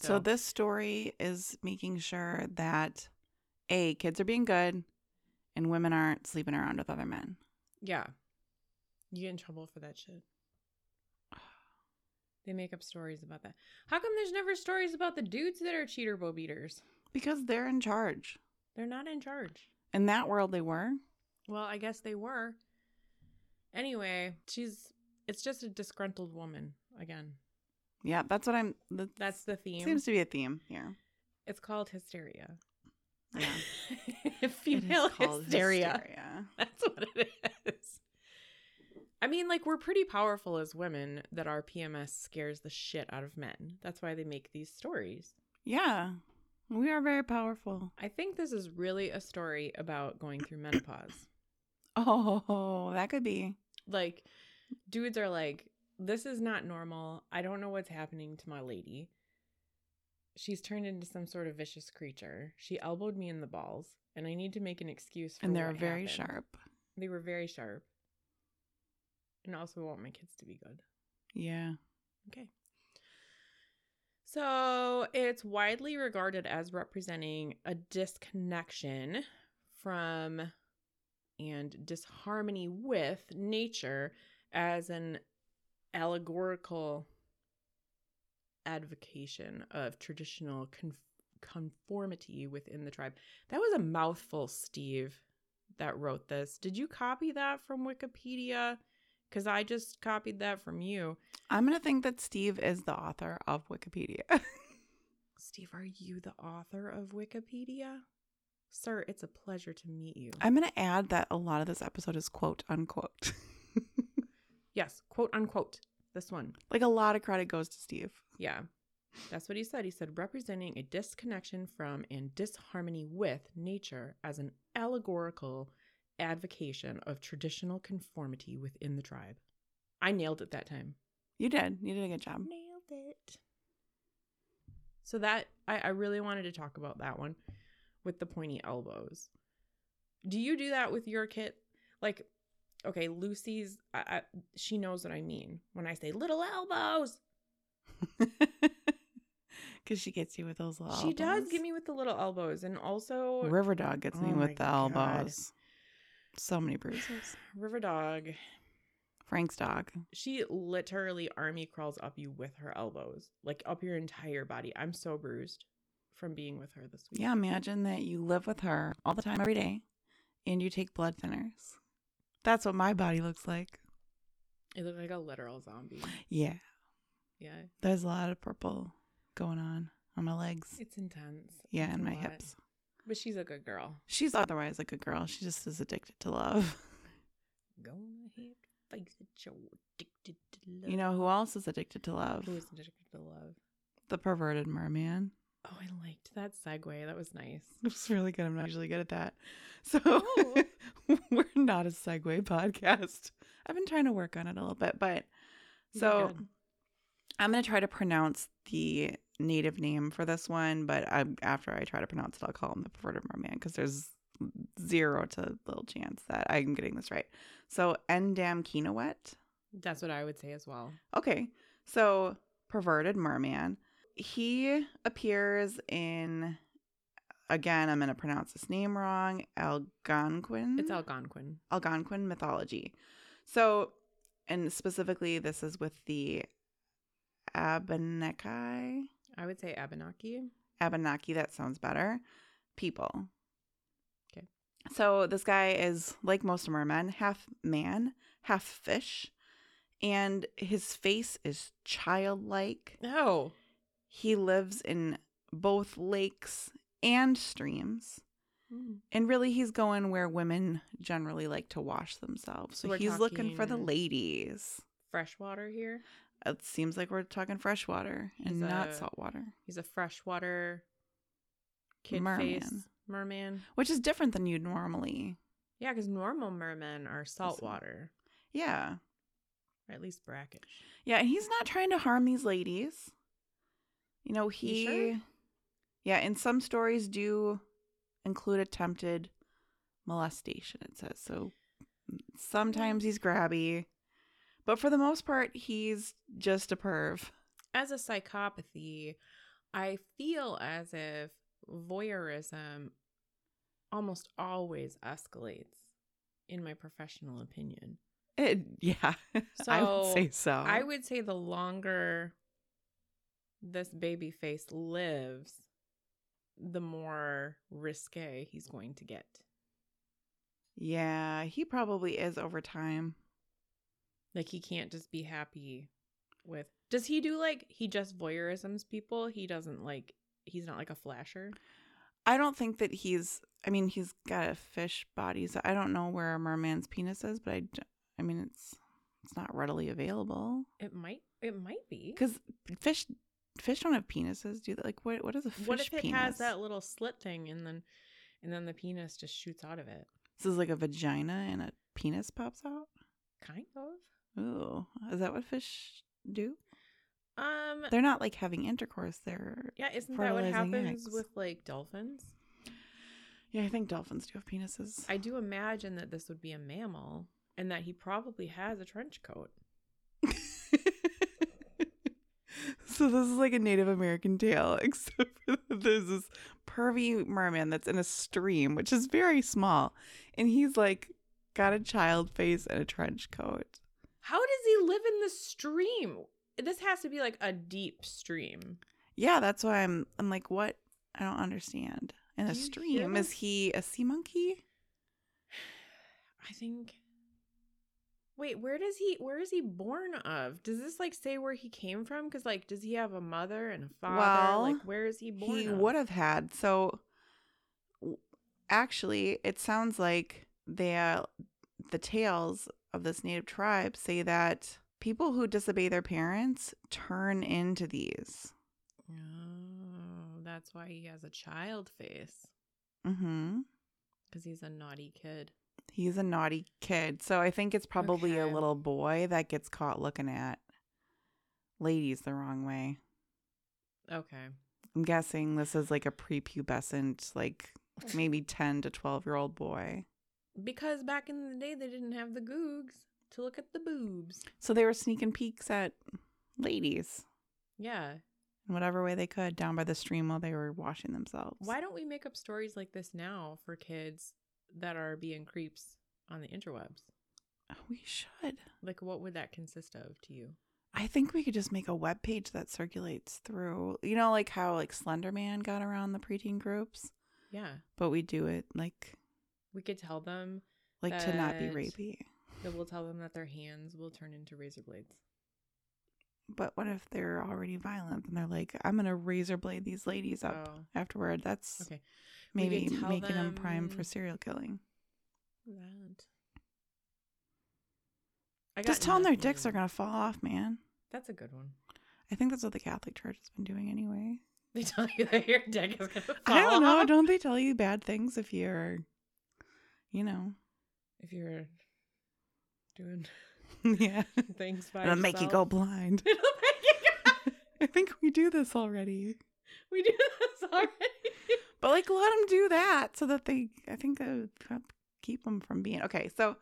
So this story is making sure that a kids are being good, and women aren't sleeping around with other men. yeah, you get in trouble for that shit. They make up stories about that. How come there's never stories about the dudes that are cheater bow beaters? Because they're in charge. They're not in charge. In that world, they were. Well, I guess they were. Anyway, she's it's just a disgruntled woman again. Yeah, that's what I'm. That That's the theme. seems to be a theme here. it's called hysteria. Yeah. [LAUGHS] Female It is called hysteria. hysteria. That's what it is. I mean, like, we're pretty powerful as women that our PMS scares the shit out of men. That's why they make these stories. Yeah, we are very powerful. I think this is really a story about going through menopause. [CLEARS THROAT] Oh, that could be. Like, dudes are like, this is not normal. I don't know what's happening to my lady. She's turned into some sort of vicious creature. She elbowed me in the balls, and I need to make an excuse for And they're very happened. sharp. They were very sharp. And also I want my kids to be good. Yeah. Okay. So it's widely regarded as representing a disconnection from and disharmony with nature as an allegorical advocation of traditional con- conformity within the tribe. That was a mouthful, Steve, that wrote this. Did you copy that from Wikipedia? Because I just copied that from you. I'm going to think that Steve is the author of Wikipedia. [LAUGHS] Steve, are you the author of Wikipedia? Sir, it's a pleasure to meet you. I'm going to add that a lot of this episode is quote unquote. [LAUGHS] yes, quote unquote. This one. like a lot of credit goes to Steve. Yeah. That's what he said. He said, representing a disconnection from and disharmony with nature as an allegorical advocation of traditional conformity within the tribe. I nailed it that time. You did. You did a good job. Nailed it. So that I, I really wanted to talk about that one with the pointy elbows. Do you do that with your kit? Like, okay, Lucy's, I, I, she knows what I mean when I say little elbows. [LAUGHS] Because she gets you with those little She does elbows. get me with the little elbows, and also River Dog gets me Oh my with the God. elbows. So many bruises. River Dog. Frank's dog. She literally army crawls up you with her elbows, like up your entire body. I'm so bruised from being with her this week. Yeah, imagine that you live with her all the time, every day, and you take blood thinners. That's what my body looks like. it looked like a literal zombie. Yeah, Yeah, there's a lot of purple going on on my legs. it's intense. Yeah, It's and my lot. hips. But she's a good girl. She's otherwise a good girl. She just is addicted to love. Go ahead, face it, you're addicted to love. You know who else is addicted to love? who is addicted to love? The perverted merman. Oh, I liked that segue. That was nice. It was really good. I'm not usually good at that. [LAUGHS] So Oh. [LAUGHS] we're not a segue podcast. I've been trying to work on it a little bit, but so good. I'm gonna try to pronounce the native name for this one, but I, after I try to pronounce it, I'll call him the perverted merman because there's zero to little chance that I'm getting this right. So Endam Kinowet. that's what I would say as well. Okay, so perverted merman. He appears in. Again, I'm gonna pronounce this name wrong. Algonquin. It's Algonquin. Algonquin mythology. So, and specifically, this is with the Abenaki. I would say Abenaki. Abenaki, that sounds better. People. Okay. So, this guy is like most mermen, half man, half fish, and his face is childlike. Oh, He lives in both lakes and streams. Mm. And really, he's going where women generally like to wash themselves. So So he's looking for the ladies. freshwater here. It seems like we're talking freshwater and He's not a- saltwater, He's a freshwater kid Merman. face merman. which is different than you'd normally. Yeah, because normal mermen are saltwater, Yeah. or at least brackish. Yeah. And he's not trying to harm these ladies. You know, You he. sure? Yeah. And some stories do include attempted molestation, it says. So mm, sometimes he's grabby. But for the most part, he's just a perv. As a psychopathy, I feel as if voyeurism almost always escalates, in my professional opinion. It, [LAUGHS] yeah, I would say so. I would say the longer this baby face lives, the more risque he's going to get. Yeah, he probably is over time. Like he can't just be happy with. Does he do like he just voyeurisms people? He doesn't like. He's not like a flasher. I don't think that he's. I mean, he's got a fish body, so I don't know where a merman's penis is, but I. I mean, it's it's not readily available It might. It might be. because fish fish don't have penises, do they? Like, what what is a fish What if it penis? has that little slit thing and then, and then the penis just shoots out of it? This is like a vagina and a penis pops out. Kind of. Ooh, is that what fish do? Um. They're not like having intercourse. They're Yeah. Isn't that what happens eggs. with like dolphins? yeah. I think dolphins do have penises. I do imagine that this would be a mammal and that he probably has a trench coat. [LAUGHS] so this is like a Native American tale, [LAUGHS] except there's this pervy merman that's in a stream, which is very small, and he's like got a child face and a trench coat. How does he live in the stream? This has to be like a deep stream. Yeah, that's why I'm. I'm like, what? I don't understand. In a Do you hear stream, is he a sea monkey? [SIGHS] I think. Wait, where does he? Where is he born of? Does this like say where he came from? Because like, does he have a mother and a father? Well, like, where is he born? he of? would have had. So, actually, it sounds like the uh, the tales of this native tribe say that people who disobey their parents turn into these. Oh, that's why he has a child face. Mm-hmm. Because he's a naughty kid. He's a naughty kid. So I think it's probably a little boy that gets caught looking at ladies the wrong way. Okay. I'm guessing this is like a prepubescent, like [LAUGHS] maybe 10 to 12 year old boy. Because back in the day, they didn't have the googs to look at the boobs. So they were sneaking peeks at ladies Yeah. in whatever way they could down by the stream while they were washing themselves. Why don't we make up stories like this now for kids that are being creeps on the interwebs? Oh, We should. Like, what would that consist of to you? I think we could just make a web page that circulates through, you know, like how like Slenderman got around the preteen groups, Yeah. but we do it like We could tell them like to not be rapey. that we'll tell them that their hands will turn into razor blades. But what if they're already violent and they're like, I'm gonna razor blade these ladies up Oh. afterward? That's Okay. Maybe making them prime for serial killing. That. I Just tell them their dicks are gonna fall off, man. That's a good one. I think that's what the Catholic Church has been doing anyway. They tell you that your dick is gonna fall I don't know. off Don't they tell you bad things if you're, you know, if you're doing [LAUGHS] yeah, things by it'll make you go blind. [LAUGHS] It'll make you go. [LAUGHS] I think we do this already, We do this already. but like let them do that so that they. I think that would help keep them from being okay. So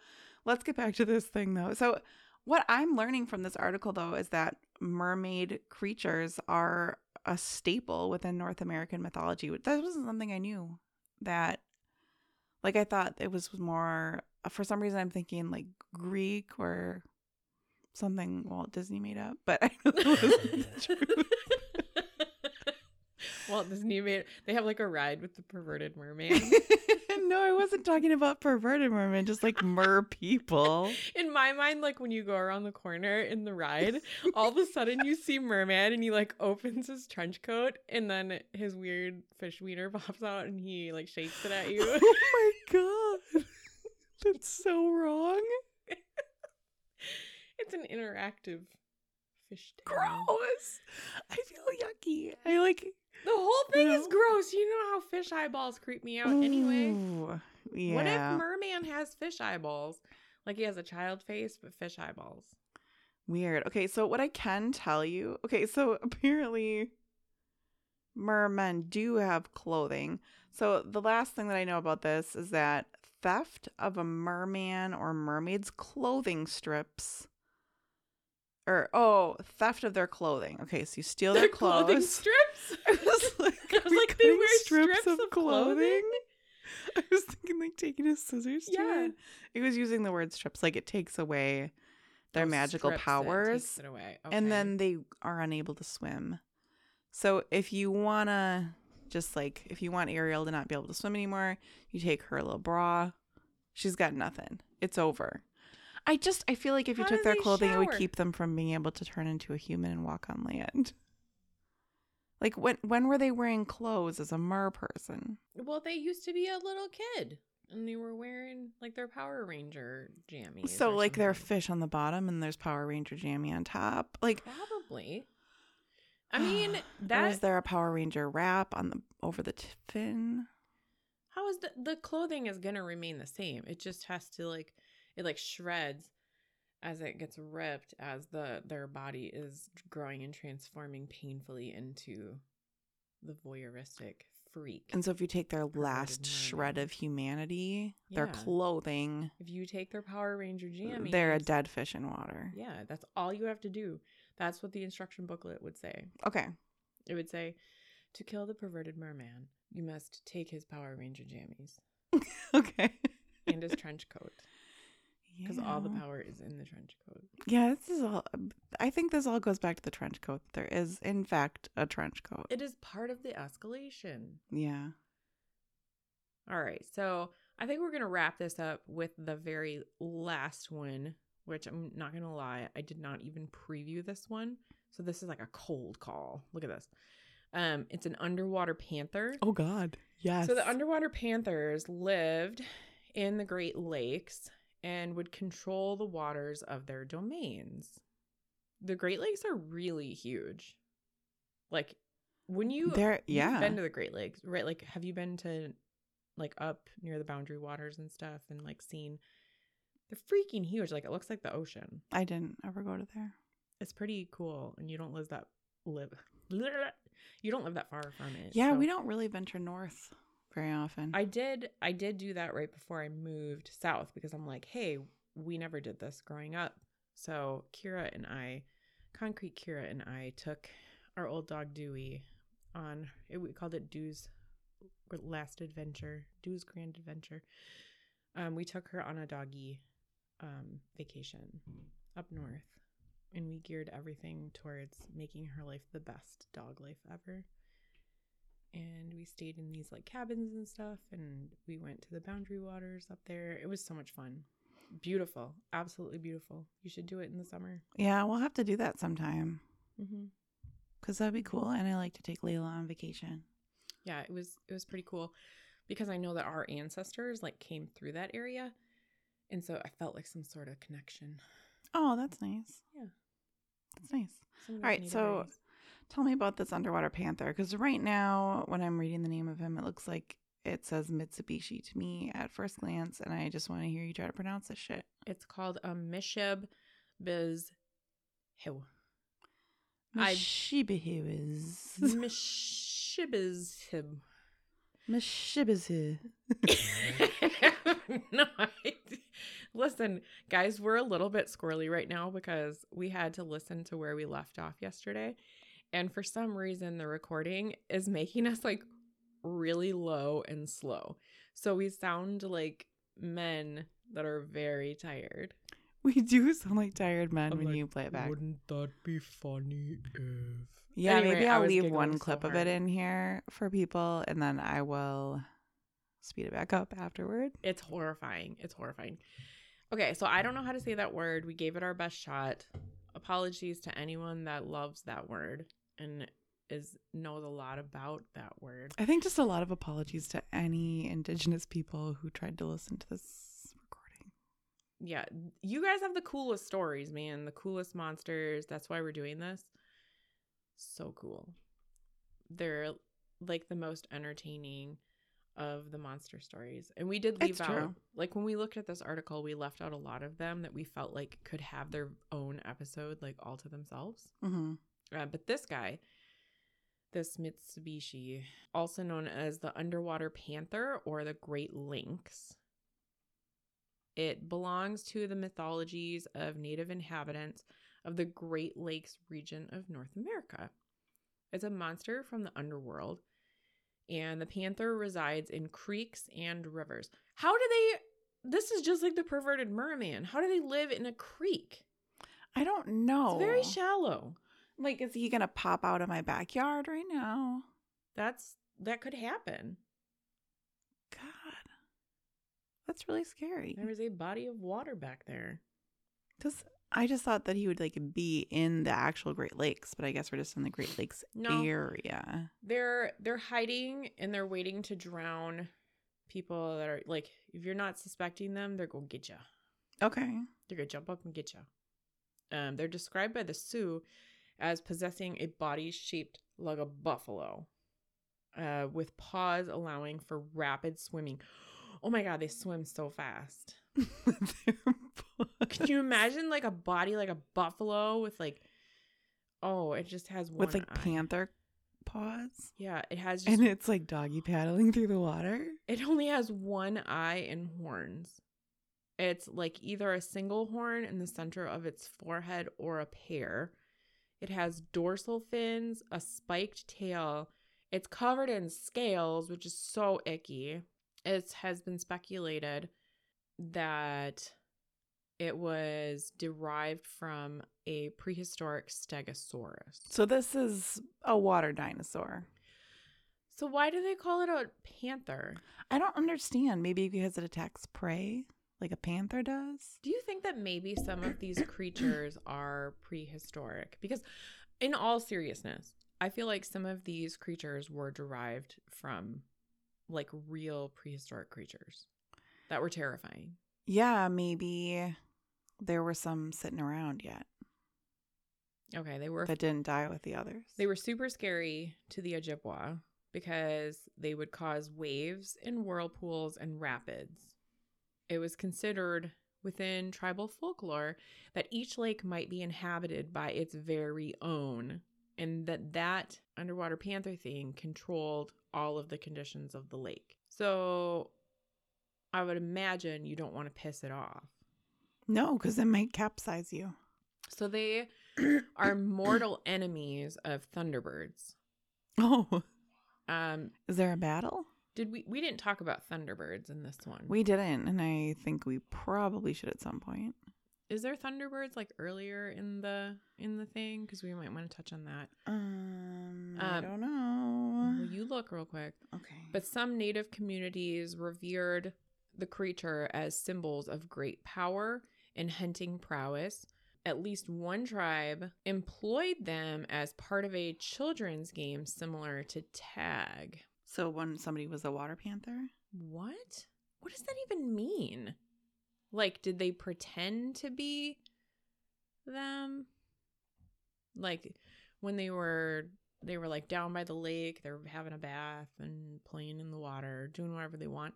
let's get back to this thing though. So what I'm learning from this article though is that mermaid creatures are a staple within North American mythology. That wasn't something I knew. That like I thought it was more uh, for some reason I'm thinking like Greek or something Walt Disney made up, but I know that wasn't the truth. [LAUGHS] Walt Disney made they have like a ride with the perverted mermaid. [LAUGHS] no, I wasn't talking about perverted mermen, just like mer people. [LAUGHS] In my mind, like when you go around the corner in the ride, all of a sudden you see merman and he like opens his trench coat and then his weird fish wiener [LAUGHS] pops out and he like shakes it at you. [LAUGHS] oh my god. That's so wrong. it's an interactive fish tank. Gross. I feel yucky. I like The whole thing is gross. You know how fish eyeballs creep me out anyway. Ooh, Yeah. What if merman has fish eyeballs? Like he has a child face but fish eyeballs. Weird. Okay, so what I can tell you, okay, so [LAUGHS] apparently mermen do have clothing. So the last thing that I know about this is that theft of a merman or mermaid's clothing strips or oh, theft of their clothing. Okay, so you steal their, Their clothing clothes. strips. [LAUGHS] I was [LAUGHS] like, I was like, they wear strips, strips of of clothing? clothing? [LAUGHS] I was thinking like taking a scissors Yeah. it. It was using the word strips, like it takes away their Those magical powers takes it away. and then they are unable to swim. So if you want to Just like if you want Ariel to not be able to swim anymore, you take her little bra. She's got nothing. It's over. I just I feel like if you How took their he clothing, it would keep them from being able to turn into a human and walk on land. Like when when were they wearing clothes as a mer person? Well, they used to be a little kid and they were wearing like their Power Ranger jammies. So like they're fish on the bottom and there's Power Ranger jammy on top. Like probably. [SIGHS] I mean, that is there a Power Ranger wrap on the over the fin? how is the the clothing is gonna remain the same? It just has to like it like shreds as it gets ripped as the their body is growing and transforming painfully into the voyeuristic freak. And so if you take their last shred of humanity, their clothing, if you take their Power Ranger jammies, they're a dead fish in water. Yeah, that's all you have to do. That's what the instruction booklet would say. Okay. It would say, to kill the perverted merman, you must take his Power Ranger jammies [LAUGHS] Okay. and his trench coat because all the power is in the trench coat. Yeah, this is all. I think this all goes back to the trench coat. There is, in fact, a trench coat. It is part of the escalation. Yeah. All right, so I think we're gonna wrap this up with the very last one, which I'm not gonna lie, I did not even preview this one, so this is like a cold call. Look at this. Um, it's an underwater panther. Oh God. Yes. So the underwater panthers lived in the Great Lakes and would control the waters of their domains. The Great Lakes are really huge. Like when you They're- yeah. been to the Great Lakes, right? Like have you been to like up near the boundary waters and stuff and like seen they're freaking huge. Like it looks like the ocean. I didn't ever go to there. It's pretty cool and you don't live that live [LAUGHS] you don't live that far from it. Yeah, so- we don't really venture north very often. I did I did do that right before I moved south because I'm like, hey, we never did this growing up. So Kira and I, Concrete Kira and I took our old dog Dewey on it, we called it Dew's last adventure, Dew's grand adventure. Um, we took her on a doggy um vacation up north and we geared everything towards making her life the best dog life ever and we stayed in these like cabins and stuff and we went to the boundary waters up there it was so much fun beautiful absolutely beautiful you should do it in the summer yeah, we'll have to do that sometime mm-hmm. because that'd be cool. And I like to take Layla on vacation. yeah it was it was pretty cool because i know that our ancestors like came through that area and so i felt like some sort of connection Oh, that's nice. Yeah. That's nice. All right, so. Tell me about this underwater panther because right now, when I'm reading the name of him, it looks like it says Mitsubishi to me at first glance, and I just want to hear you try to pronounce this shit. it's called a mishib biz hill Mishibihiz. mishibizhib Mishibizi. [LAUGHS] no, I, listen, guys, we're a little bit squirrely right now because we had to listen to where we left off yesterday. And for some reason, the recording is making [LAUGHS] us like really low and slow. So we sound like men that are very tired. We do sound like tired men I'm when like, you play it back. Wouldn't that be funny if. Yeah, Anyway, maybe I I'll leave giggling one so clip of it in here for people, and then I will speed it back up afterward. It's horrifying. It's horrifying. Okay, so I don't know how to say that word. We gave it our best shot. Apologies to anyone that loves that word and is knows a lot about that word. I think just a lot of apologies to any Indigenous people who tried to listen to this recording. Yeah, you guys have the coolest stories, man. The coolest monsters. That's why we're doing this. So cool. They're like the most entertaining of the monster stories. And we did leave It's out true. like when we looked at this article, we left out a lot of them that we felt like could have their own episode like all to themselves. Mm-hmm. Uh, but this guy, this Mitsubishi, also known as the underwater panther or the great lynx, it belongs to the mythologies of native inhabitants of the Great Lakes region of North America. It's a monster from the underworld, and the panther resides in creeks and rivers. How do they? This is just like the perverted merman. How do they live in a creek? I don't know. It's very shallow. Like, is he gonna pop out of my backyard right now? That's that could happen. God, that's really scary. There was a body of water back there. Because I just thought that he would like be in the actual Great Lakes, but I guess we're just in the Great Lakes No. area. They're they're hiding and they're waiting to drown people that are like if you're not suspecting them, they're gonna get you. Okay. They're gonna jump up and get you. Um, they're described by the Sioux as possessing a body shaped like a buffalo, uh, with paws allowing for rapid swimming. Oh my god, they swim so fast. Can you imagine like a body like a buffalo with like, oh, it just has one With like eye. panther paws? Yeah, it has just And it's like doggy paddling through the water? It only has one eye and horns. It's like either a single horn in the center of its forehead or a pair. It has dorsal fins, a spiked tail. It's covered in scales, which is so icky. It has been speculated that it was derived from a prehistoric stegosaurus. So this is a water dinosaur. So why do they call it a panther? I don't understand. Maybe because it attacks prey like a panther does? Do you think that maybe some of these creatures [CLEARS THROAT] are prehistoric? Because, in all seriousness, I feel like some of these creatures were derived from like real prehistoric creatures that were terrifying. Yeah, maybe there were some sitting around yet Okay, they were that didn't die with the others. they were super scary to the Ojibwa because they would cause waves and whirlpools and rapids. It was considered within tribal folklore that each lake might be inhabited by its very own and that that underwater panther thing controlled all of the conditions of the lake. So I would imagine you don't want to piss it off. no, because it might capsize you. So they [CLEARS THROAT] are mortal enemies of thunderbirds. Oh, Um is there a battle? Did we we didn't talk about Thunderbirds in this one? We didn't, and I think we probably should at some point. is there Thunderbirds like earlier in the in the thing because we might want to touch on that. Um, I Um, don't know. Well, you look real quick. okay, But some native communities revered the creature as symbols of great power and hunting prowess. At least one tribe employed them as part of a children's game similar to tag. So when somebody was a water panther, What? What does that even mean? Like, did they pretend to be them? Like when they were they were like down by the lake, they were having a bath and playing in the water, doing whatever they want.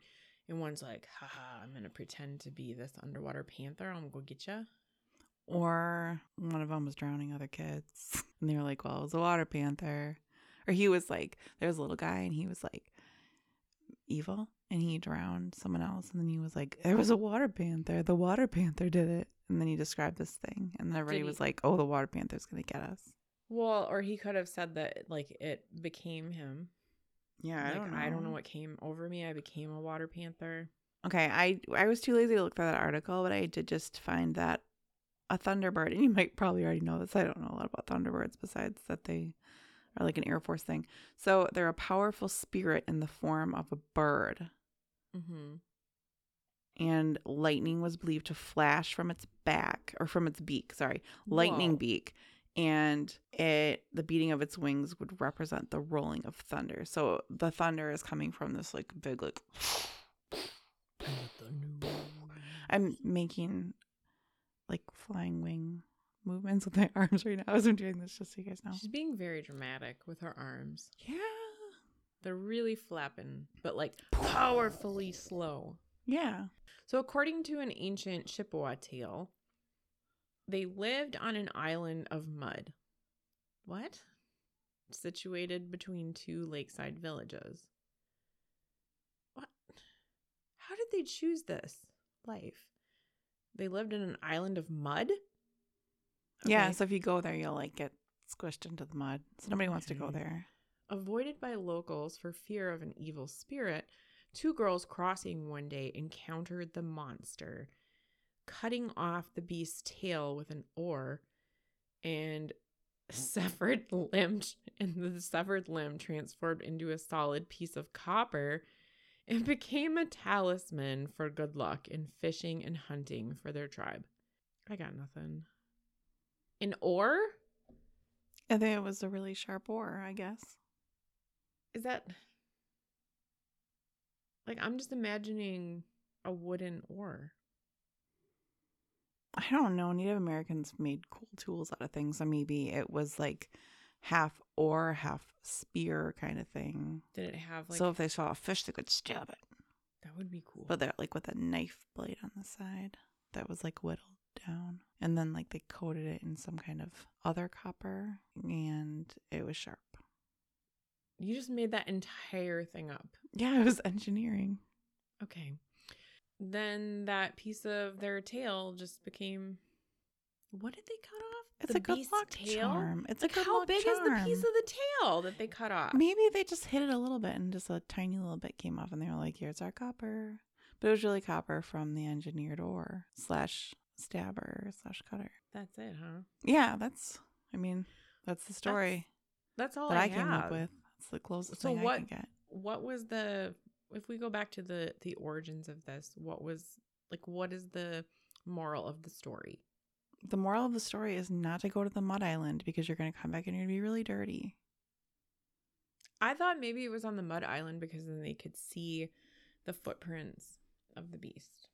And one's like, haha, I'm gonna pretend to be this underwater panther. I'm gonna go get you. or one of them was drowning other kids, [LAUGHS] and they were like, "Well, it was a water panther," or he was like, there was a little guy, and he was like evil, and he drowned someone else, and then he was like, "There was a water panther. The water panther did it," and then he described this thing, and then everybody he- was like, "Oh, the water panther's gonna get us." Well, or he could have said that like it became him. Yeah, like, I don't know what came over me. I became a water panther. Okay, I I was too lazy to look for that article, but I did just find that a thunderbird, and you might probably already know this. I don't know a lot about thunderbirds besides that they are like an Air Force thing. So they're a powerful spirit in the form of a bird, Mm-hmm. and lightning was believed to flash from its back or from its beak. Sorry, lightning Whoa. beak. And it, the beating of its wings would represent the rolling of thunder. So the thunder is coming from this like big like I'm making like flying wing movements with my [LAUGHS] arms right now as I'm doing this, just so you guys know. She's being very dramatic with her arms. Yeah. They're really flapping, but like powerfully slow. Yeah. So, according to an ancient Chippewa tale, they lived on an island of mud. What? Situated between two lakeside villages. What? How did they choose this life? They lived in an island of mud? Yeah. So if you go there, you'll like get squished into the mud. So nobody wants to go there. Avoided by locals for fear of an evil spirit, two girls crossing one day encountered the monster, cutting off the beast's tail with an oar and [LAUGHS] severed limb and the severed limb transformed into a solid piece of copper and became a talisman for good luck in fishing and hunting for their tribe. I got nothing. An oar? I think it was a really sharp oar, I guess. Is that like I'm just imagining a wooden oar. I don't know. Native Americans made cool tools out of things. So maybe it was like half oar, half spear kind of thing. Did it have like so if they saw a fish, they could stab it. that would be cool. But they're like with a knife blade on the side that was like whittled down. And then like they coated it in some kind of other copper and it was sharp. you just made that entire thing up. Yeah, it was engineering. Okay. Then that piece of their tail just became what did they cut off? It's The a good luck tail? charm. It's like a good how luck big is the piece of the tail that they cut off? Maybe they just hit it a little bit and just a tiny little bit came off and they were like, here's our copper. But it was really copper from the engineered ore slash stabber slash cutter. That's it, huh? Yeah, that's, I mean, that's the story That's all that I, I, came have. up with. It's the closest So thing what- I can get. What was the if we go back to the the origins of this, what was like what is the moral of the story? The moral of the story is not to go to the mud island because you're going to come back and you're going to be really dirty. I thought maybe it was on the mud island because then they could see the footprints of the beast.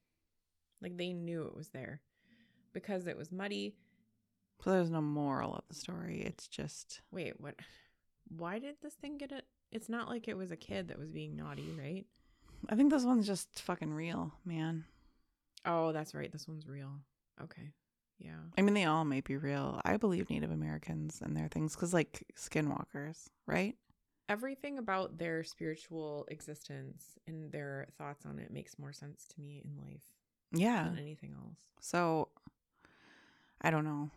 Like they knew it was there because it was muddy. So there's no moral of the story. It's just, Wait, what? Why did this thing get it? It's not like it was a kid that was being naughty, right? I think this one's just fucking real, man. Oh, that's right. This one's real. Okay. Yeah. I mean, they all might be real. I believe Native Americans and their things because, like, skinwalkers, right? Everything about their spiritual existence and their thoughts on it makes more sense to me in life Yeah. than anything else. So, I don't know.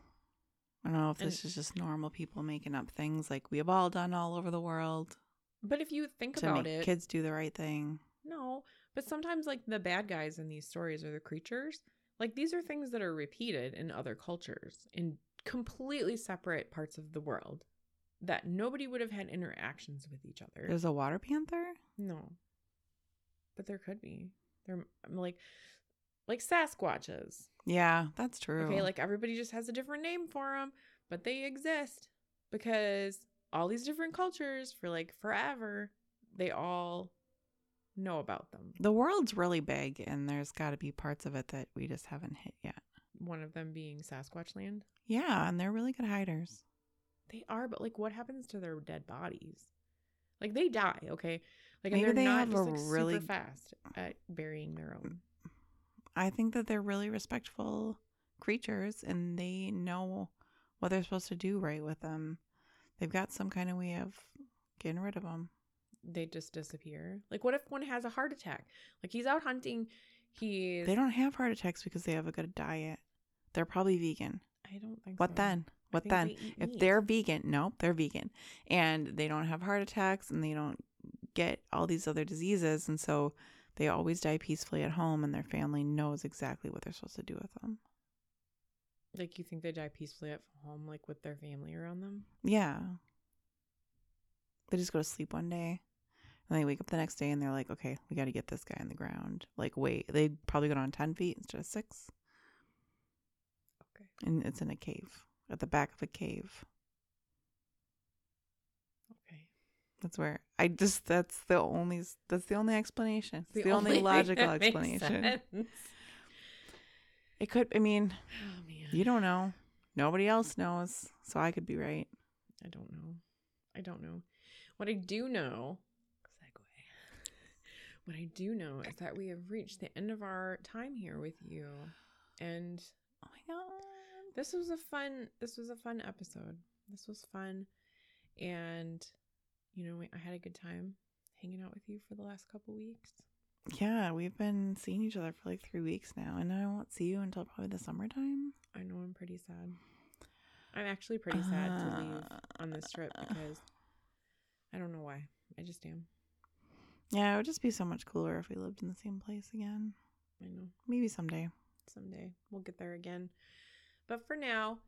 I don't know if this And- is just normal people making up things like we have all done all over the world But if you think about it, kids do the right thing. no. But sometimes, like the bad guys in these stories are the creatures. Like these are things that are repeated in other cultures in completely separate parts of the world that nobody would have had interactions with each other. There's a water panther. No. But there could be. There I'm like like Sasquatches. Yeah, that's true. Okay, like everybody just has a different name for them, but they exist because all these different cultures for like forever, they all know about them. the world's really big, and there's got to be parts of it that we just haven't hit yet. One of them being Sasquatch land. Yeah, and they're really good hiders. They are, but like what happens to their dead bodies? Like they die, okay? Like Maybe they're they not have just a really- super fast at burying their own. I think that they're really respectful creatures, and they know what they're supposed to do right with them. They've got some kind of way of getting rid of them. they just disappear. Like, what if one has a heart attack? Like, he's out hunting. He's. They don't have heart attacks because they have a good diet. They're probably vegan. I don't think. What so. then? What then? they If they're vegan, nope, they're vegan. And they don't have heart attacks and they don't get all these other diseases. And so they always die peacefully at home and their family knows exactly what they're supposed to do with them. like, you think they die peacefully at home, like with their family around them? Yeah. They just go to sleep one day and they wake up the next day and they're like, okay, we got to get this guy in the ground. Like, wait, they probably go down 10 feet instead of six. Okay. And it's in a cave, at the back of a cave. Okay. That's where I just, that's the only, that's the only explanation. It's the, only, thing logical explanation. It could, I mean, Oh you don't know. Nobody else knows. So I could be right. I don't know. I don't know. What I do know, segue. What I do know is that we have reached the end of our time here with you, and Oh my God. this was a fun. This was a fun episode. This was fun, and you know, I had a good time hanging out with you for the last couple weeks. Yeah, we've been seeing each other for like three weeks now, and I won't see you until probably the summertime. I know I'm pretty sad. I'm actually pretty sad to leave on this trip Uh, because I don't know why. I just am. Yeah, it would just be so much cooler if we lived in the same place again. I know. Maybe someday. someday we'll get there again but for now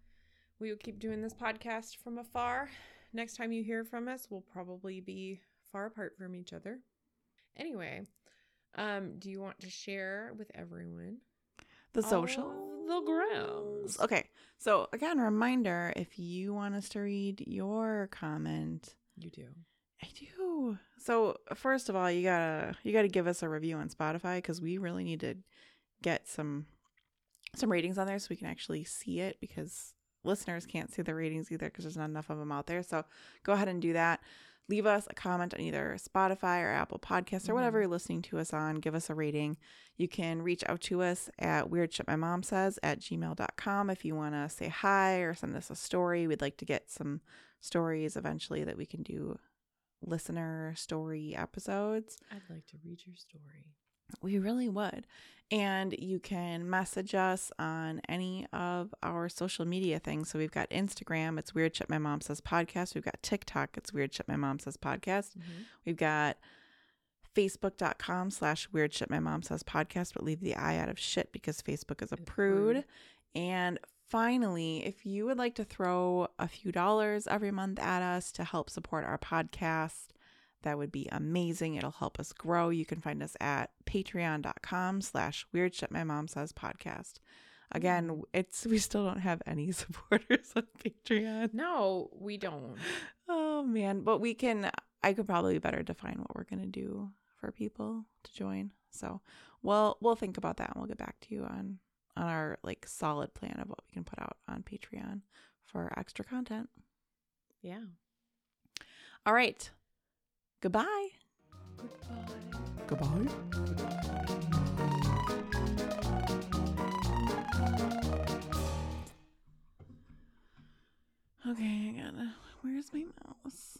We will keep doing this podcast from afar. Next time you hear from us, we'll probably be far apart from each other. Anyway, um, do you want to share with everyone The social. the grams? Okay. So again, reminder: if you want us to read your comment, You do. I do. So first of all, you gotta you gotta give us a review on Spotify because we really need to get some some ratings on there so we can actually see it because listeners can't see the ratings either because there's not enough of them out there. So go ahead and do that. Leave us a comment on either Spotify or Apple Podcasts or whatever Mhm. you're listening to us on. Give us a rating. You can reach out to us at weird shit my mom says at gmail.com if you want to say hi or send us a story. We'd like to get some stories eventually that we can do listener story episodes. I'd like to read your story. We really would. And you can message us on any of our social media things. So we've got Instagram, it's Weird Shit My Mom Says Podcast. We've got TikTok, it's Weird Shit My Mom Says Podcast. Mm-hmm. We've got Facebook.com slash Weird Shit My Mom Says Podcast, but leave the I out of shit because Facebook is a prude. And finally, if you would like to throw a few dollars every month at us to help support our podcast, that would be amazing. It'll help us grow. You can find us at patreon.com slash weird shit my mom says podcast. Again, mm. it's we still don't have any [LAUGHS] supporters on Patreon. No, we don't. Oh man, but we can I could probably better define what we're gonna do for people to join. So we'll we'll think about that and we'll get back to you on on our like solid plan of what we can put out on Patreon for extra content. Yeah. All right. Goodbye. Goodbye. Goodbye. Okay, I gotta. Where's my mouse?